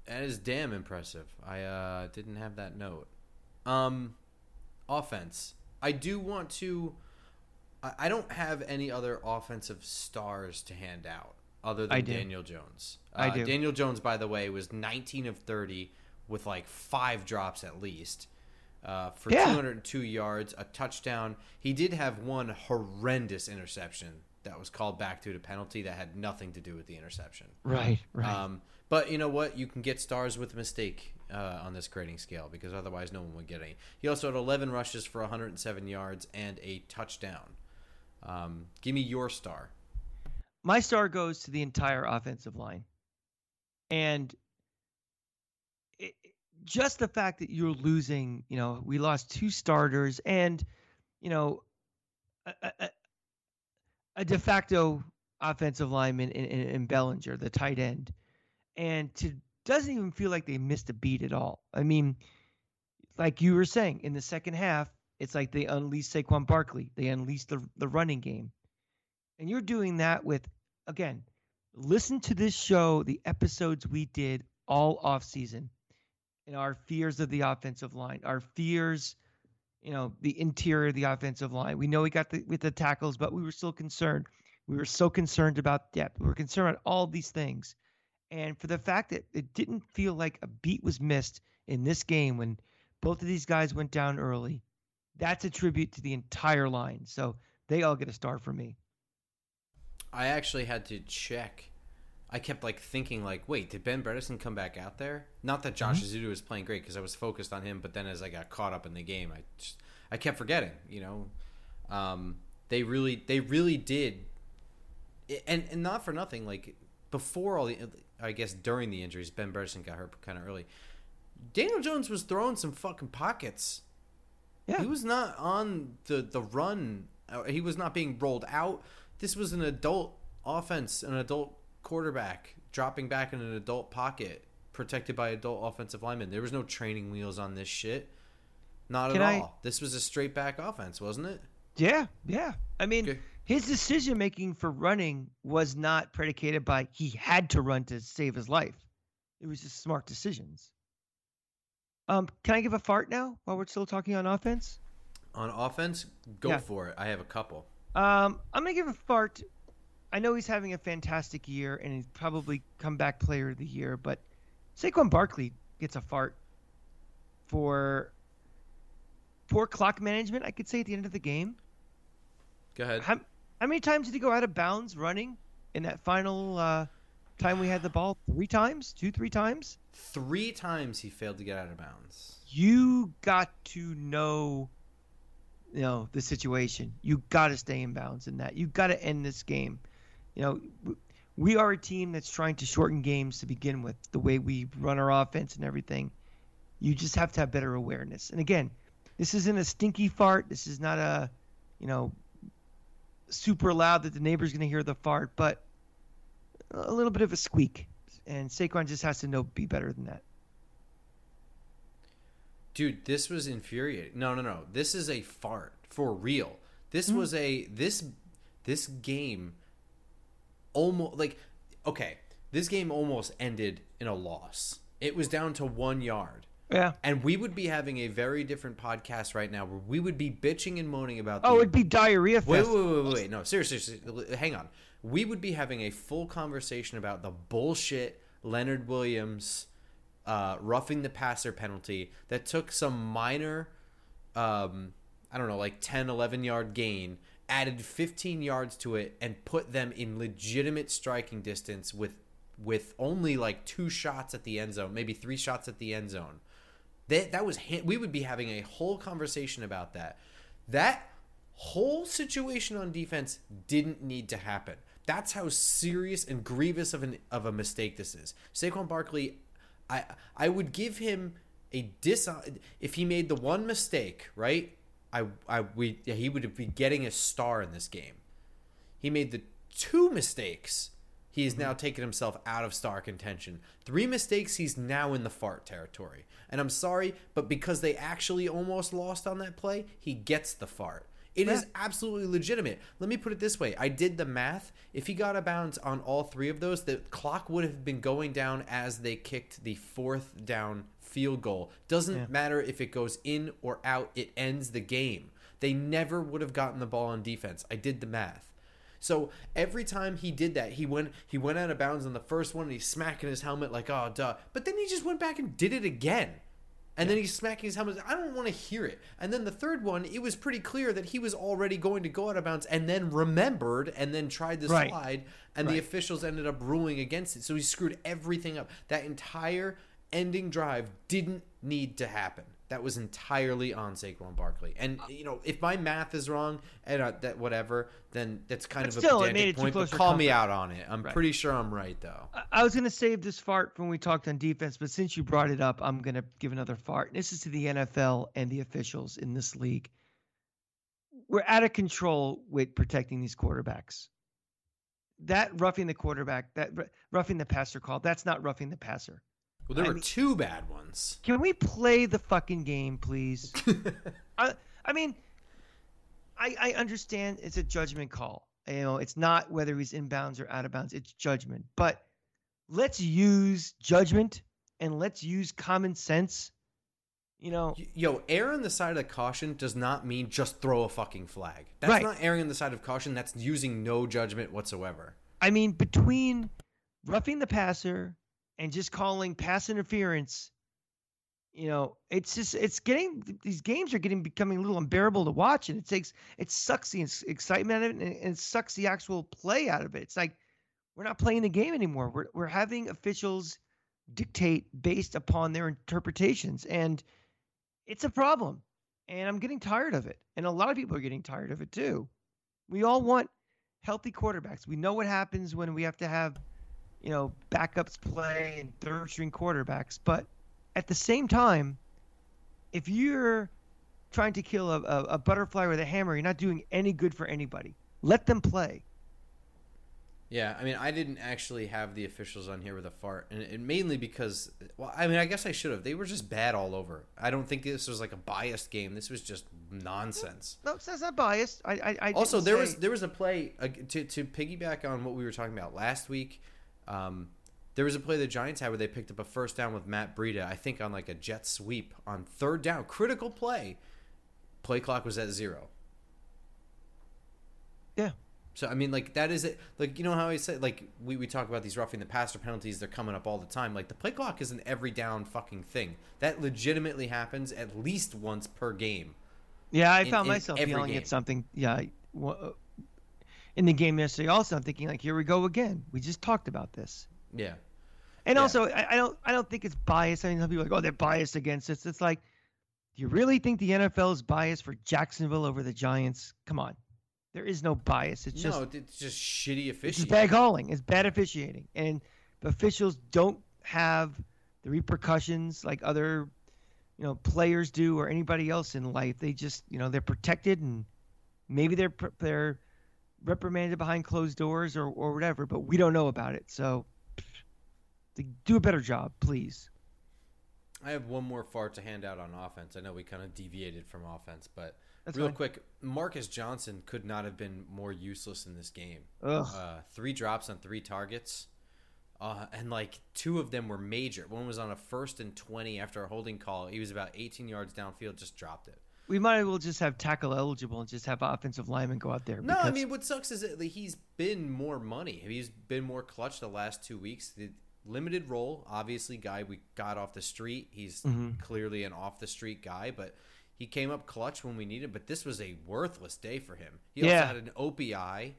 That is damn impressive. I uh, didn't have that note. Um, offense. I do want to. I, I don't have any other offensive stars to hand out other than Daniel Jones. Uh, I do. Daniel Jones, by the way, was 19 of 30 with like five drops at least. Uh, for yeah. 202 yards, a touchdown. He did have one horrendous interception that was called back due to penalty that had nothing to do with the interception. Right, right. Um, but you know what? You can get stars with a mistake uh, on this grading scale because otherwise no one would get any. He also had 11 rushes for 107 yards and a touchdown. Um, give me your star. My star goes to the entire offensive line. And it, just the fact that you're losing, you know, we lost two starters and, you know, a, a, a de facto offensive lineman in, in, in, Bellinger, the tight end, and to doesn't even feel like they missed a beat at all. I mean, like you were saying, in the second half, it's like they unleashed Saquon Barkley, they unleashed the the running game, and you're doing that with again. Listen to this show, the episodes we did all off season and our fears of the offensive line, our fears, you know, the interior of the offensive line. We know we got the with the tackles, but we were still concerned. We were so concerned about depth. We were concerned about all these things. And for the fact that it didn't feel like a beat was missed in this game when both of these guys went down early, that's a tribute to the entire line. So they all get a star for me. I actually had to check I kept like thinking like, wait, did Ben Bredeson come back out there? Not that Josh mm was playing great because I was focused on him, but then as I got caught up in the game, I just I kept forgetting. You know, um, they really they really did, and and not for nothing. Like before all the, I guess during the injuries, Ben Bredeson got hurt kind of early. Daniel Jones was throwing some fucking pockets. Yeah. He was not on the the run. Uh, he was not being rolled out. This was an adult offense, an adult quarterback dropping back in an adult pocket protected by adult offensive linemen. There was no training wheels on this shit. Not Can at I... all. This was a straight back offense, wasn't it? Yeah, yeah. I mean, okay. His decision making for running was not predicated by he had to run to save his life. It was just smart decisions. Um, can I give a fart now while we're still talking on offense? On offense, go yeah. for it. I have a couple. Um, I'm gonna give a fart I know he's having a fantastic year and he's probably comeback player of the year, but Saquon Barkley gets a fart for poor clock management, I could say at the end of the game. Go ahead. How, how many times did he go out of bounds running in that final uh, time we had the ball? Three times? Two, three times? Three times he failed to get out of bounds. You got to know you know the situation. You got to stay in bounds in that. You got to end this game you know, we are a team that's trying to shorten games to begin with, the way we run our offense and everything. You just have to have better awareness. And again, this isn't a stinky fart. This is not a, you know, super loud that the neighbor's going to hear the fart, but a little bit of a squeak. And Saquon just has to know be better than that. Dude, this was infuriating. No, no, no. This is a fart for real. This mm-hmm. was a this this game almost like okay, this game almost ended in a loss. It was down to 1 yard. Yeah. And we would be having a very different podcast right now where we would be bitching and moaning about Oh, it'd be diarrhea Wait, wait, wait, wait, wait. No, seriously, seriously, hang on. We would be having a full conversation about the bullshit Leonard Williams uh, roughing the passer penalty that took some minor, um, I don't know, like 10, 11 yard gain, added 15 yards to it, and put them in legitimate striking distance with with only like two shots at the end zone, maybe three shots at the end zone. That that was we would be having a whole conversation about that. That whole situation on defense didn't need to happen. That's how serious and grievous of an of a mistake this is. Saquon Barkley, I I would give him a dis if he made the one mistake, right? I I we he would be getting a star in this game. He made the two mistakes. He has mm-hmm. now taken himself out of star contention. Three mistakes, he's now in the fart territory. And I'm sorry, but because they actually almost lost on that play, he gets the fart. It is absolutely legitimate. Let me put it this way. I did the math. If he got a bounce on all three of those, the clock would have been going down as they kicked the fourth down field goal. Doesn't matter if it goes in or out, it ends the game. They never would have gotten the ball on defense. I did the math. So every time he did that, he went he went out of bounds on the first one and he's smacking his helmet like, oh duh. But then he just went back and did it again. And then he's smacking his helmet. I don't want to hear it. And then the third one, it was pretty clear that he was already going to go out of bounds and then remembered and then tried to Right. slide. And the officials ended up ruling against it. So he screwed everything up. That entire ending drive didn't need to happen. That was entirely on Saquon Barkley. And you know, if my math is wrong and uh, that whatever, then that's kind But of still, a it made pedantic point. But call me out on it. I'm Right. pretty sure I'm right though. I- was going to save this fart when we talked on defense, but since you brought it up, I'm going to give another fart. This is to the NFL and the officials in this league. We're out of control with protecting these quarterbacks. That roughing the quarterback, that roughing the passer call, that's not roughing the passer. Well, there I were mean- two bad ones. Can we play the fucking game, please? I, I mean, I, I understand it's a judgment call. You know, it's not whether he's inbounds or out of bounds. It's judgment. But let's use judgment and let's use common sense. You know, Yo, err on the side of caution does not mean just throw a fucking flag. That's Right. not erring on the side of caution. That's using no judgment whatsoever. I mean, between roughing the passer and just calling pass interference, you know, it's just it's getting these games are getting becoming a little unbearable to watch, and it takes it sucks the excitement out of it, and, it sucks the actual play out of it. It's like we're not playing the game anymore. We're we're having officials dictate based upon their interpretations, and it's a problem. And I'm getting tired of it, and a lot of people are getting tired of it too. We all want healthy quarterbacks. We know what happens when we have to have, you know, backups play and third string quarterbacks. But at the same time, if you're trying to kill a, a, a butterfly with a hammer, you're not doing any good for anybody. Let them play. Yeah, I mean, I didn't actually have the officials on here with a fart, and, and mainly because, well, I mean, I guess I should have. They were just bad all over. I don't think this was like a biased game. This was just nonsense. No, that's not biased. I, I, I also there say- was there was a play uh, to to piggyback on what we were talking about last week. Um, there was a play the Giants had where they picked up a first down with Matt Breida. I think on like a jet sweep on third down, critical play. Play clock was at zero. yeah. So I mean, like that is it. Like you know how I said, like we, we talk about these roughing the passer penalties. They're coming up all the time. Like the play clock is an every down fucking thing. That legitimately happens at least once per game. Yeah, I in- found myself yelling game. at something. Yeah, wha- in the game yesterday. Also, I'm thinking like, here we go again. We just talked about this. Yeah. And Yeah. also, I, I don't, I don't think it's biased. I mean, some people are like, oh, they're biased against us. It's like, do you really think the NFL is biased for Jacksonville over the Giants? Come on, there is no bias. It's just, no, it's just shitty officiating. it's bad calling. It's bad officiating, and officials don't have the repercussions like other, you know, players do or anybody else in life. They just, you know, they're protected and maybe they're they're reprimanded behind closed doors or or whatever, but we don't know about it. So, do a better job, please. I have one more fart to hand out on offense. I know we kind of deviated from offense, but That's real fine. quick, Marcus Johnson could not have been more useless in this game. Ugh. Uh, three drops on three targets, uh, and like two of them were major. One was on a first and twenty after a holding call. He was about 18 yards downfield, just dropped it. We might as well just have tackle eligible and just have offensive linemen go out there. No, I mean what sucks is that he's been more money. He's been more clutch the last two weeks. The limited role, obviously, guy we got off the street. He's Mm-hmm. clearly an off the street guy, but he came up clutch when we needed. But this was a worthless day for him. He Yeah. also had an OPI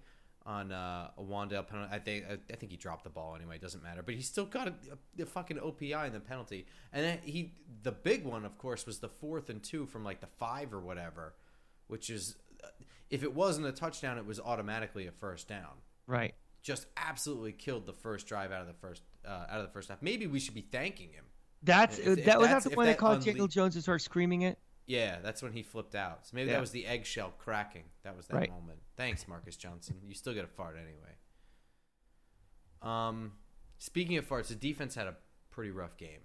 on uh, a Wan'Dale penalty. I think I, I think he dropped the ball anyway. It doesn't matter. But he still got a, a, fucking OPI in the penalty. And then he the big one, of course, was the fourth and two from like the five or whatever, which is if it wasn't a touchdown, it was automatically a first down. right. Just absolutely killed the first drive out of the first uh, out of the first half. Maybe we should be thanking him. That's If- if that was that's- that the point that called unle- Daniel Jones and start screaming it. Yeah, that's when he flipped out. So maybe Yeah. that was the eggshell cracking. That was that Right. moment. Thanks, Marcus Johnson. You still get a fart anyway. Um, speaking of farts, the defense had a pretty rough game.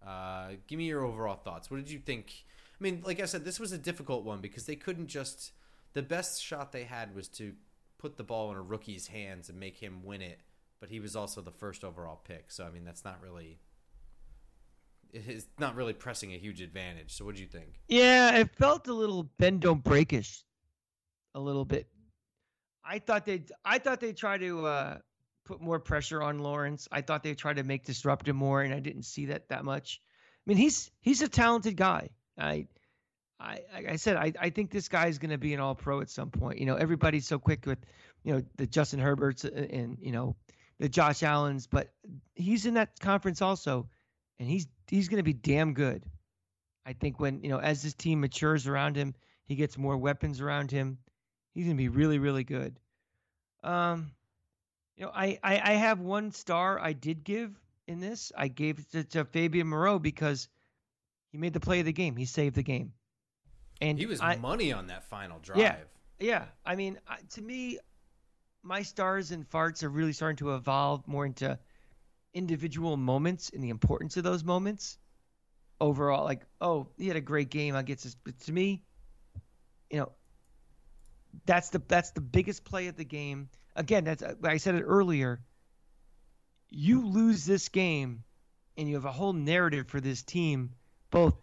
Uh, give me your overall thoughts. What did you think? I mean, like I said, this was a difficult one because they couldn't just. The best shot they had was to put the ball in a rookie's hands and make him win it, but he was also the first overall pick. So I mean, that's not really. It is not really pressing a huge advantage. So what do you think? Yeah, it felt a little bend don't breakish, a little bit. I thought they I thought they try to uh, put more pressure on Lawrence. I thought they tried to make disrupt him more, and I didn't see that that much. I mean, he's he's a talented guy. I I like I said I I think this guy is going to be an All Pro at some point. You know, everybody's so quick with you know the Justin Herberts and, and you know the Josh Allens, but he's in that conference also, and he's he's going to be damn good. I think when you know as this team matures around him, he gets more weapons around him. He's gonna be really, really good. Um, you know, I I, I have one star I did give in this. I gave it to, to Fabian Moreau because he made the play of the game. He saved the game, and He was I, money on that final drive. Yeah. yeah. I mean, I- to me, my stars and farts are really starting to evolve more into individual moments and the importance of those moments. Overall, like, oh, he had a great game. I but to me, you know, that's the that's the biggest play of the game. Again, that's uh, I said it earlier. You lose this game, and you have a whole narrative for this team, both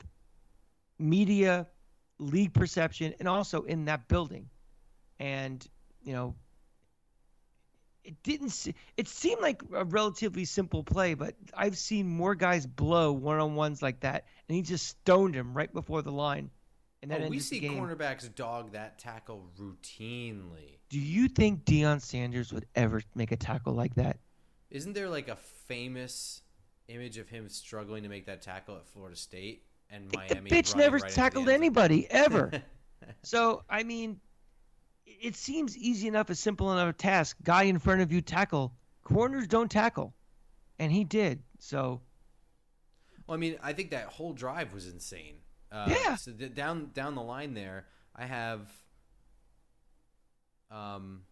media, league perception, and also in that building. And you know, it didn't. It seemed like a relatively simple play, but I've seen more guys blow one on ones like that, and he just stoned him right before the line. And that Oh, we see cornerbacks dog that tackle routinely. Do you think Deion Sanders would ever make a tackle like that? Isn't there like a famous image of him struggling to make that tackle at Florida State and Miami? The bitch never right tackled anybody ever. so I mean, it seems easy enough, a simple enough task. Guy in front of you tackle. Corners don't tackle, and he did. So Well, I mean, I think that whole drive was insane. Uh, Yeah. So th- down down the line there, I have um,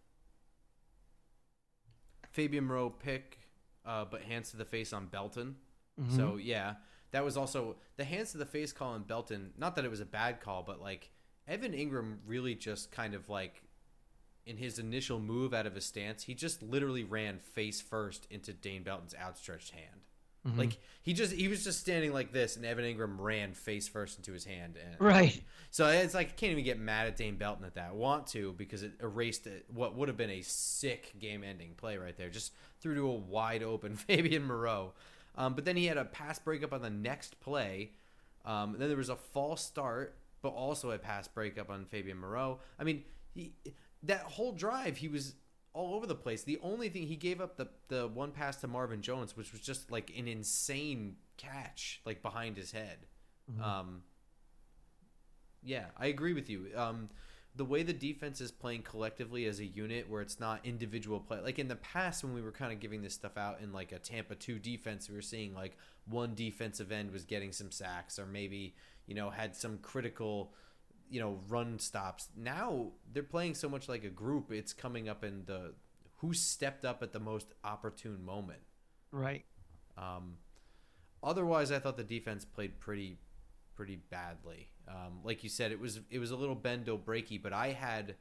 Fabian Moreau pick, uh, but hands to the face on Belton. Mm-hmm. So yeah, that was also the hands to the face call on Belton. Not that it was a bad call, but like Evan Engram really just kind of like in his initial move out of his stance, he just literally ran face first into Dane Belton's outstretched hand. Mm-hmm. Like he just he was just standing like this, and Evan Engram ran face first into his hand. And, Right. So it's like I can't even get mad at Dane Belton at that. I want to because it erased it, what would have been a sick game-ending play right there. Just threw to a wide open Fabian Moreau. Um, but then he had a pass breakup on the next play. Um, then there was a false start, but also a pass breakup on Fabian Moreau. I mean, he, that whole drive, he was all over the place. The only thing he gave up the the one pass to Marvin Jones, which was just like an insane catch, like behind his head. Um, yeah, I agree with you. Um, the way the defense is playing collectively as a unit, where it's not individual play. Like in the past, when we were kind of giving this stuff out in like a Tampa two defense, we were seeing like one defensive end was getting some sacks, or maybe you know had some critical, you know, run stops. Now they're playing so much like a group. It's coming up in the who stepped up at the most opportune moment. right. Um, otherwise, I thought the defense played pretty pretty badly. Um, like you said, it was it was a little bendo breaky, but I had.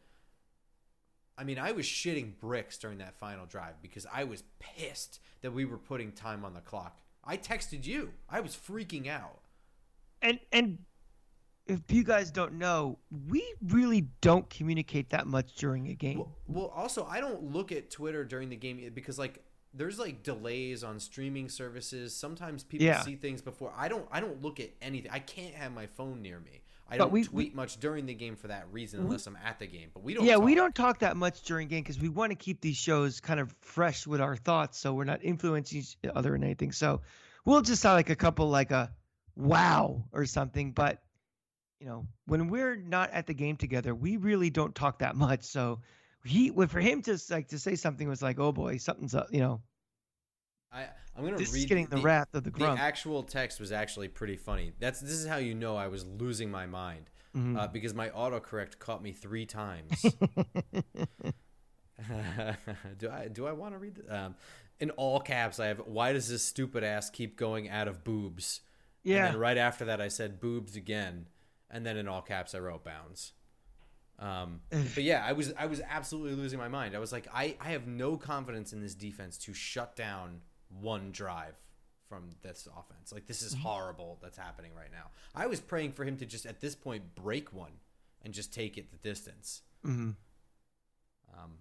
I mean, I was shitting bricks during that final drive because I was pissed that we were putting time on the clock. I texted you. I was freaking out. And and if you guys don't know, we really don't communicate that much during a game. Well, well, also, I don't look at Twitter during the game because like there's like delays on streaming services. Sometimes people Yeah. see things before. I don't. I don't look at anything. I can't have my phone near me. I But don't we- tweet we- much during the game for that reason, unless I'm at the game. But we don't. yeah, we don't talk that much during game because we want to keep these shows kind of fresh with our thoughts, so we're not influencing each other in anything. So we'll just have like a couple like a wow or something. But you know, when we're not at the game together, we really don't talk that much. So he, for him to like to say something was like, oh boy, something's up. You know, I, I'm gonna this read is getting the, wrath of the grump. The actual text was actually pretty funny. That's this is how you know I was losing my mind Mhm. uh, because my autocorrect caught me three times. do I do I want to read the, um, in all caps? I have why does this stupid ass keep going out of boobs? yeah, And then right after that, I said boobs again, and then in all caps, I wrote bounds. Um, but yeah, I was I was absolutely losing my mind. I was like, I, I have no confidence in this defense to shut down one drive from this offense. Like this is horrible that's happening right now. I was praying for him to just at this point break one and just take it the distance. Mhm. Um,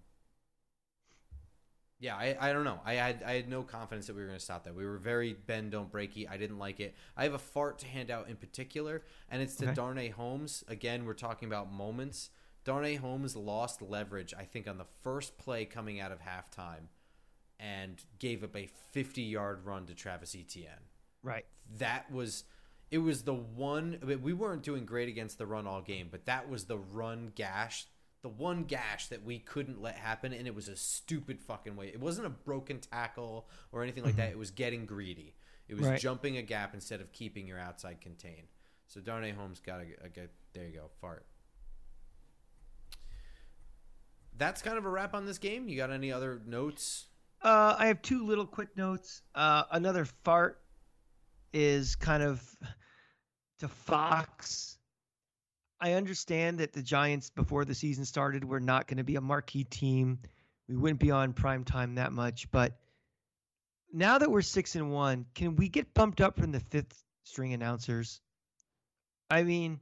yeah, I, I don't know. I had I had no confidence that we were going to stop that. We were very bend don't breaky. I didn't like it. I have a fart to hand out in particular, and it's to Okay. Darnay Holmes. Again, we're talking about moments. Darnay Holmes lost leverage, I think, on the first play coming out of halftime, and gave up a 50 yard run to Travis Etienne right. that was it was the one I mean, we weren't doing great against the run all game but that was the run gash the one gash that we couldn't let happen and it was a stupid fucking way it wasn't a broken tackle or anything like that it was getting greedy it was Mm-hmm. Right. jumping a gap instead of keeping your outside contained so Darnay Holmes got a, a good there you go fart that's kind of a wrap on this game you got any other notes Uh, I have two little quick notes. Uh, another fart is kind of to Fox. I understand that the Giants, before the season started, were not going to be a marquee team. We wouldn't be on prime time that much. But now that we're six and one, can we get bumped up from the fifth string announcers? I mean,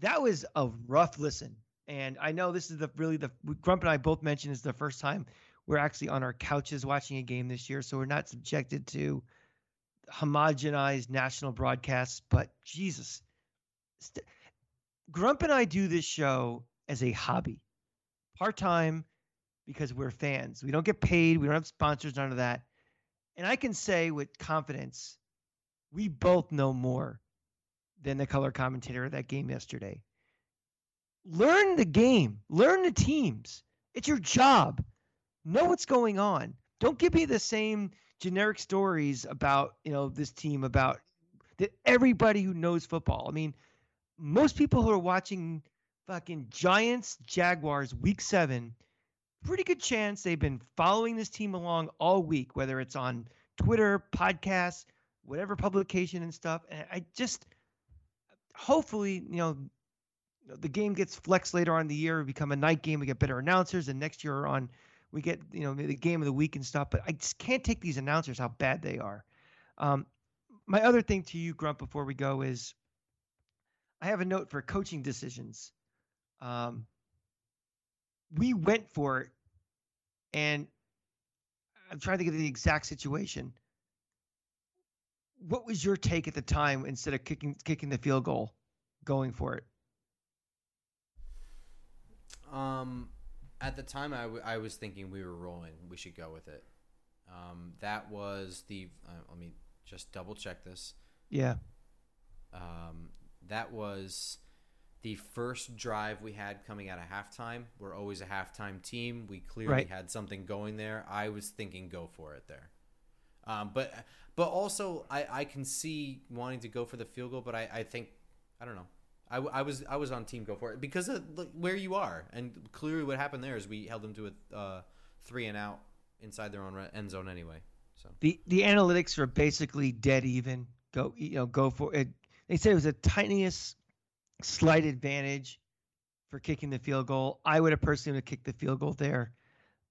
that was a rough listen. And I know this is the really the Grump and I both mentioned is the first time we're actually on our couches watching a game this year, so we're not subjected to homogenized national broadcasts. But Jesus, st- Grump and I do this show as a hobby, part time, because we're fans. We don't get paid. We don't have sponsors. None of that. And I can say with confidence, we both know more than the color commentator of that game yesterday. Learn the game. Learn the teams. It's your job know what's going on. Don't give me the same generic stories about, you know, this team about that everybody who knows football. I mean, most people who are watching fucking Giants Jaguars week 7, pretty good chance they've been following this team along all week whether it's on Twitter, podcasts, whatever publication and stuff. And I just hopefully, you know, the game gets flexed later on the year, we become a night game, we get better announcers, and next year on we get you know the game of the week and stuff. But I just can't take these announcers how bad they are. Um, my other thing to you, Grump, before we go is I have a note for coaching decisions. Um, we went for it, and I'm trying to get the exact situation. What was your take at the time instead of kicking kicking the field goal, going for it? Um, at the time, I, w- I was thinking we were rolling. We should go with it. Um, that was the. Uh, let me just double check this. Yeah. Um, that was the first drive we had coming out of halftime. We're always a halftime team. We clearly Right. had something going there. I was thinking go for it there. Um, but but also I, I can see wanting to go for the field goal, but I, I think I don't know. I, I was I was on team go for it because of where you are, and clearly what happened there is we held them to a uh, three and out inside their own end zone anyway. So The the analytics are basically dead even. Go you know go for it. They said it was the tiniest slight advantage for kicking the field goal. I would have personally kicked the field goal there.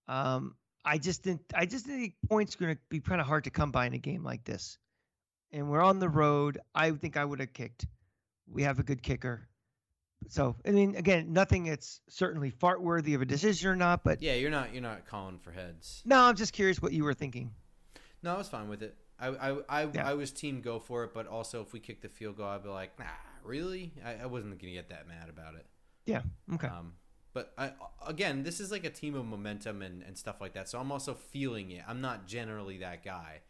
Um, I just didn't. I just think points are going to be kind of hard to come by in a game like this. And we're on the road. I think I would have kicked. We have a good kicker. So I mean, again, nothing that's certainly fart worthy of a decision or not. But yeah, you're not you're not calling for heads. no, I'm just curious what you were thinking. No, I was fine with it. I I I, Yeah. I was team go for it, but also if we kick the field goal, I'd be like, nah, really? I, I wasn't gonna get that mad about it. Yeah. Okay. Um, but I, again, this is like a team of momentum and, and stuff like that. So I'm also feeling it. I'm not generally that guy.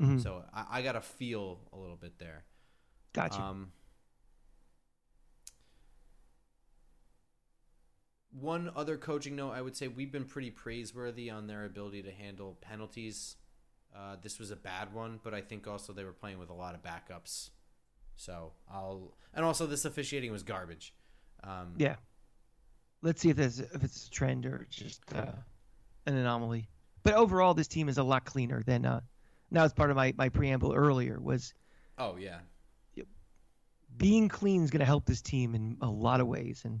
Mhm. So I, I got to feel a little bit there. Gotcha. Um, one other coaching note, I would say we've been pretty praiseworthy on their ability to handle penalties. Uh, this was a bad one, but I think also they were playing with a lot of backups. So I'll and also this officiating was garbage. Um, yeah. Let's see if there's if it's a trend or just uh, an anomaly. But overall, this team is a lot cleaner than. Uh, now, as part of my, my preamble earlier, was Oh yeah, being clean is going to help this team in a lot of ways, and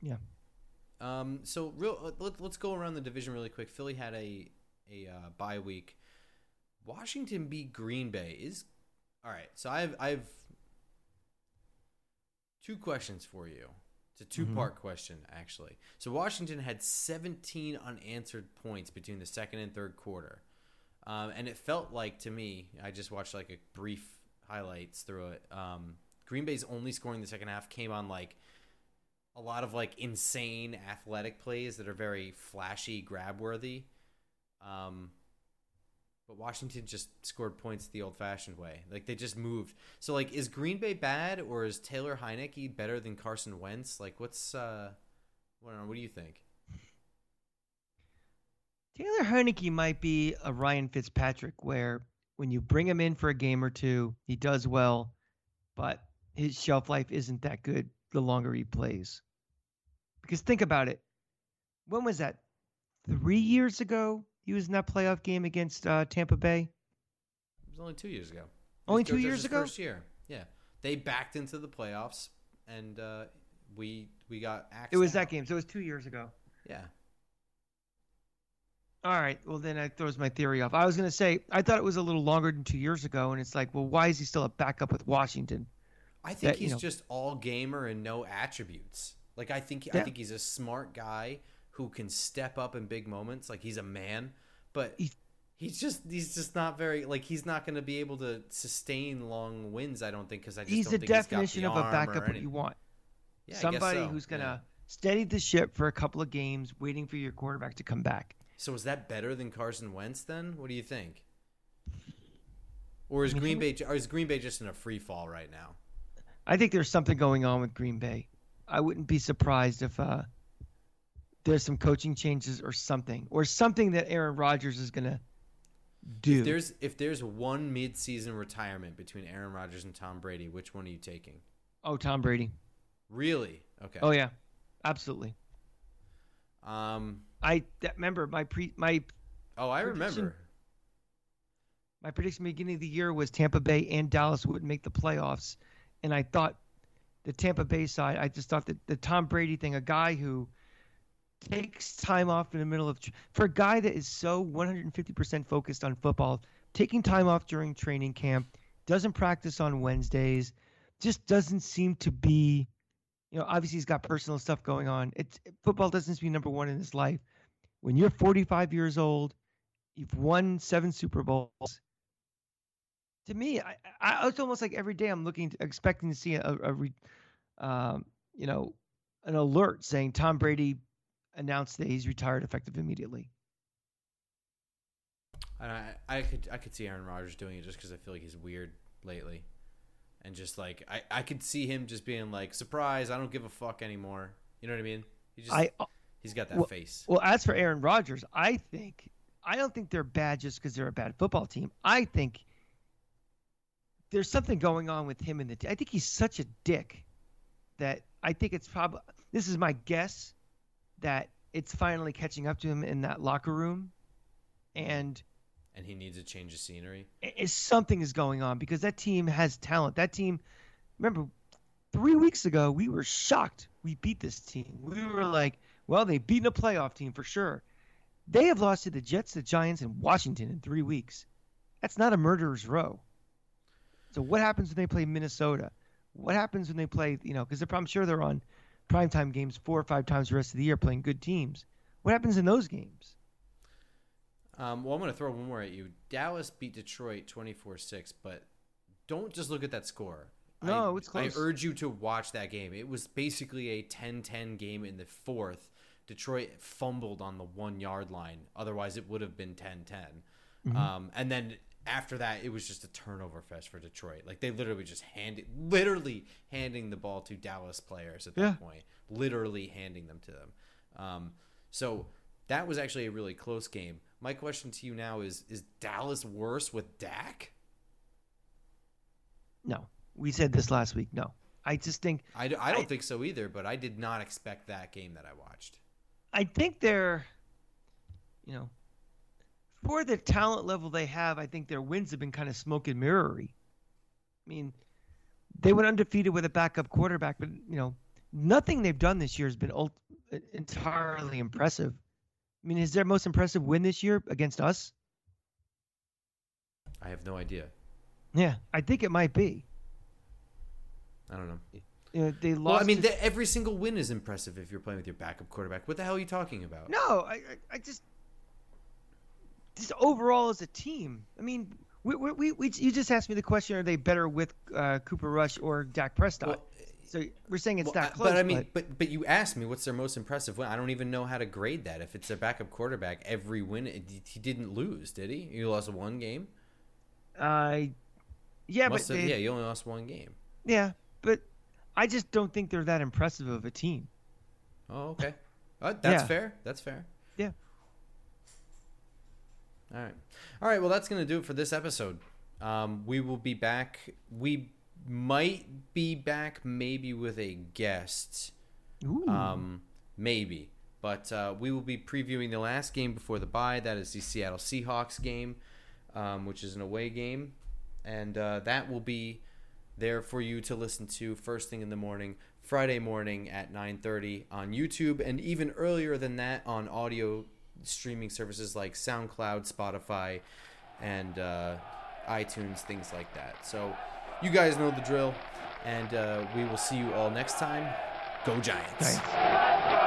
yeah, Um, so real, let, let's go around the division really quick. Philly had a a uh, bye week. Washington beat Green Bay. Is all right. So I've I've two questions for you. It's a two part question actually. So Washington had 17 unanswered points between the second and third quarter, um, and it felt like to me. I just watched like a brief highlights through it. Um, Green Bay's only scoring the second half came on like a lot of like insane athletic plays that are very flashy, grab worthy. Um, but Washington just scored points the old fashioned way. Like they just moved. So like is Green Bay bad or is Taylor Heinicke better than Carson Wentz? Like what's uh what, what do you think? Taylor Heinicke might be a Ryan Fitzpatrick, where when you bring him in for a game or two, he does well, but his shelf life isn't that good the longer he plays. Because think about it, when was that? Three years ago, he was in that playoff game against uh, Tampa Bay. It was only two years ago. Only two years ago? First year. Yeah. They backed into the playoffs and uh we we got It was that game, so it was two years ago. Yeah. All right. Well, then that throws my theory off. I was going to say I thought it was a little longer than two years ago, and it's like, well, why is he still a backup with Washington? I think that, you he's know- just all gamer and no attributes. Like I think I think he's a smart guy who can step up in big moments. Like he's a man, but He's- he's just he's just not very like he's not going to be able to sustain long wins. I don't think because I just He's don't the definition he's got of a backup what you want. Yeah, I guess Somebody so. who's going to Yeah. steady the ship for a couple of games, waiting for your quarterback to come back. So is that better than Carson Wentz? Then what do you think? Or is I mean, Green Bay or is Green Bay just in a free fall right now? I think there's something going on with Green Bay. I wouldn't be surprised if uh, there's some coaching changes or something, or something that Aaron Rodgers is going to do. If there's if there's one mid-season retirement between Aaron Rodgers and Tom Brady, which one are you taking? oh, Tom Brady. Really? Okay. Oh yeah, absolutely. Um. I that, remember my pre my Oh, I remember. my prediction beginning of the year was Tampa Bay and Dallas would make the playoffs, and I thought the Tampa Bay side. I just thought that the Tom Brady thing, a guy who takes time off in the middle of for a guy that is so 150% focused on football, taking time off during training camp, doesn't practice on Wednesdays, just doesn't seem to be. You know, obviously he's got personal stuff going on. It's football doesn't seem to be number one in his life. When you're 45 years old, you've won seven Super Bowls. To me, I, I it's almost like every day I'm looking, to, expecting to see a, a re, um, you know, an alert saying Tom Brady announced that he's retired effective immediately. And I, I could I could see Aaron Rodgers doing it just because I feel like he's weird lately, and just like I, I could see him just being like surprise I don't give a fuck anymore. You know what I mean? He just I uh, he's got that well- face. well, as for Aaron Rodgers, I think I don't think they're bad just because they're a bad football team. I think there's something going on with him in the. I think he's such a dick that I think it's probably. This is my guess that it's finally catching up to him in that locker room, and and he needs a change of scenery. Is something is going on because that team has talent. That team, remember, three weeks ago we were shocked we beat this team. We were like, well, they've beaten a playoff team for sure. They have lost to the Jets, the Giants, and Washington in three weeks. That's not a murderer's row. So what happens when they play Minnesota? What happens when they play, you know, because I'm sure they're on primetime games four or five times the rest of the year playing good teams. What happens in those games? Um, well, I'm going to throw one more at you. Dallas beat Detroit 24 6, but don't just look at that score. No, I, it's close. I urge you to watch that game. It was basically a 10 10 game in the fourth. Detroit fumbled on the one yard line. Otherwise, it would have been 10 10. Mm-hmm. Um, and then after that, it was just a turnover fest for Detroit. Like they literally just handed, literally handing the ball to Dallas players at that Yeah. point, literally handing them to them. Um, so that was actually a really close game. My question to you now is: Is Dallas worse with Dak? No, we said this last week. No, I just think I don't I- think so either. But I did not expect that game that I watched. I think they're, you know, for the talent level they have, I think their wins have been kind of smoke and mirrory. I mean, they went undefeated with a backup quarterback, but you know, nothing they've done this year has been ult- entirely impressive. I mean, is their most impressive win this year against us? I have no idea. Yeah, I think it might be. I don't know. You know, they lost. Well, I mean, to- every single win is impressive if you're playing with your backup quarterback. What the hell are you talking about? No, I, I, I just, just overall as a team. I mean, we, we, we, we you just asked me the question: Are they better with uh, Cooper Rush or Dak Prescott? Well, so we're saying it's Well, that close. but I mean, but but you asked me what's their most impressive win. I don't even know how to grade that. If it's their backup quarterback, every win it, he didn't lose, did he? He lost one game. uh, yeah, Must but have, they, yeah, he only lost one game. yeah, but I just don't think they're that impressive of a team. Oh, okay. Uh, that's Yeah. fair. That's fair. All right. All right. Well, that's going to do it for this episode. Um, we will be back. We might be back maybe with a guest. Ooh. Um, maybe. But uh, we will be previewing the last game before the bye. That is the Seattle Seahawks game, um, which is an away game. And uh, that will be there for you to listen to first thing in the morning, Friday morning at 9.30 on YouTube, and even earlier than that on audio streaming services like SoundCloud, Spotify, and uh, iTunes, things like that. So you guys know the drill, and uh, we will see you all next time. Go Giants! Thanks.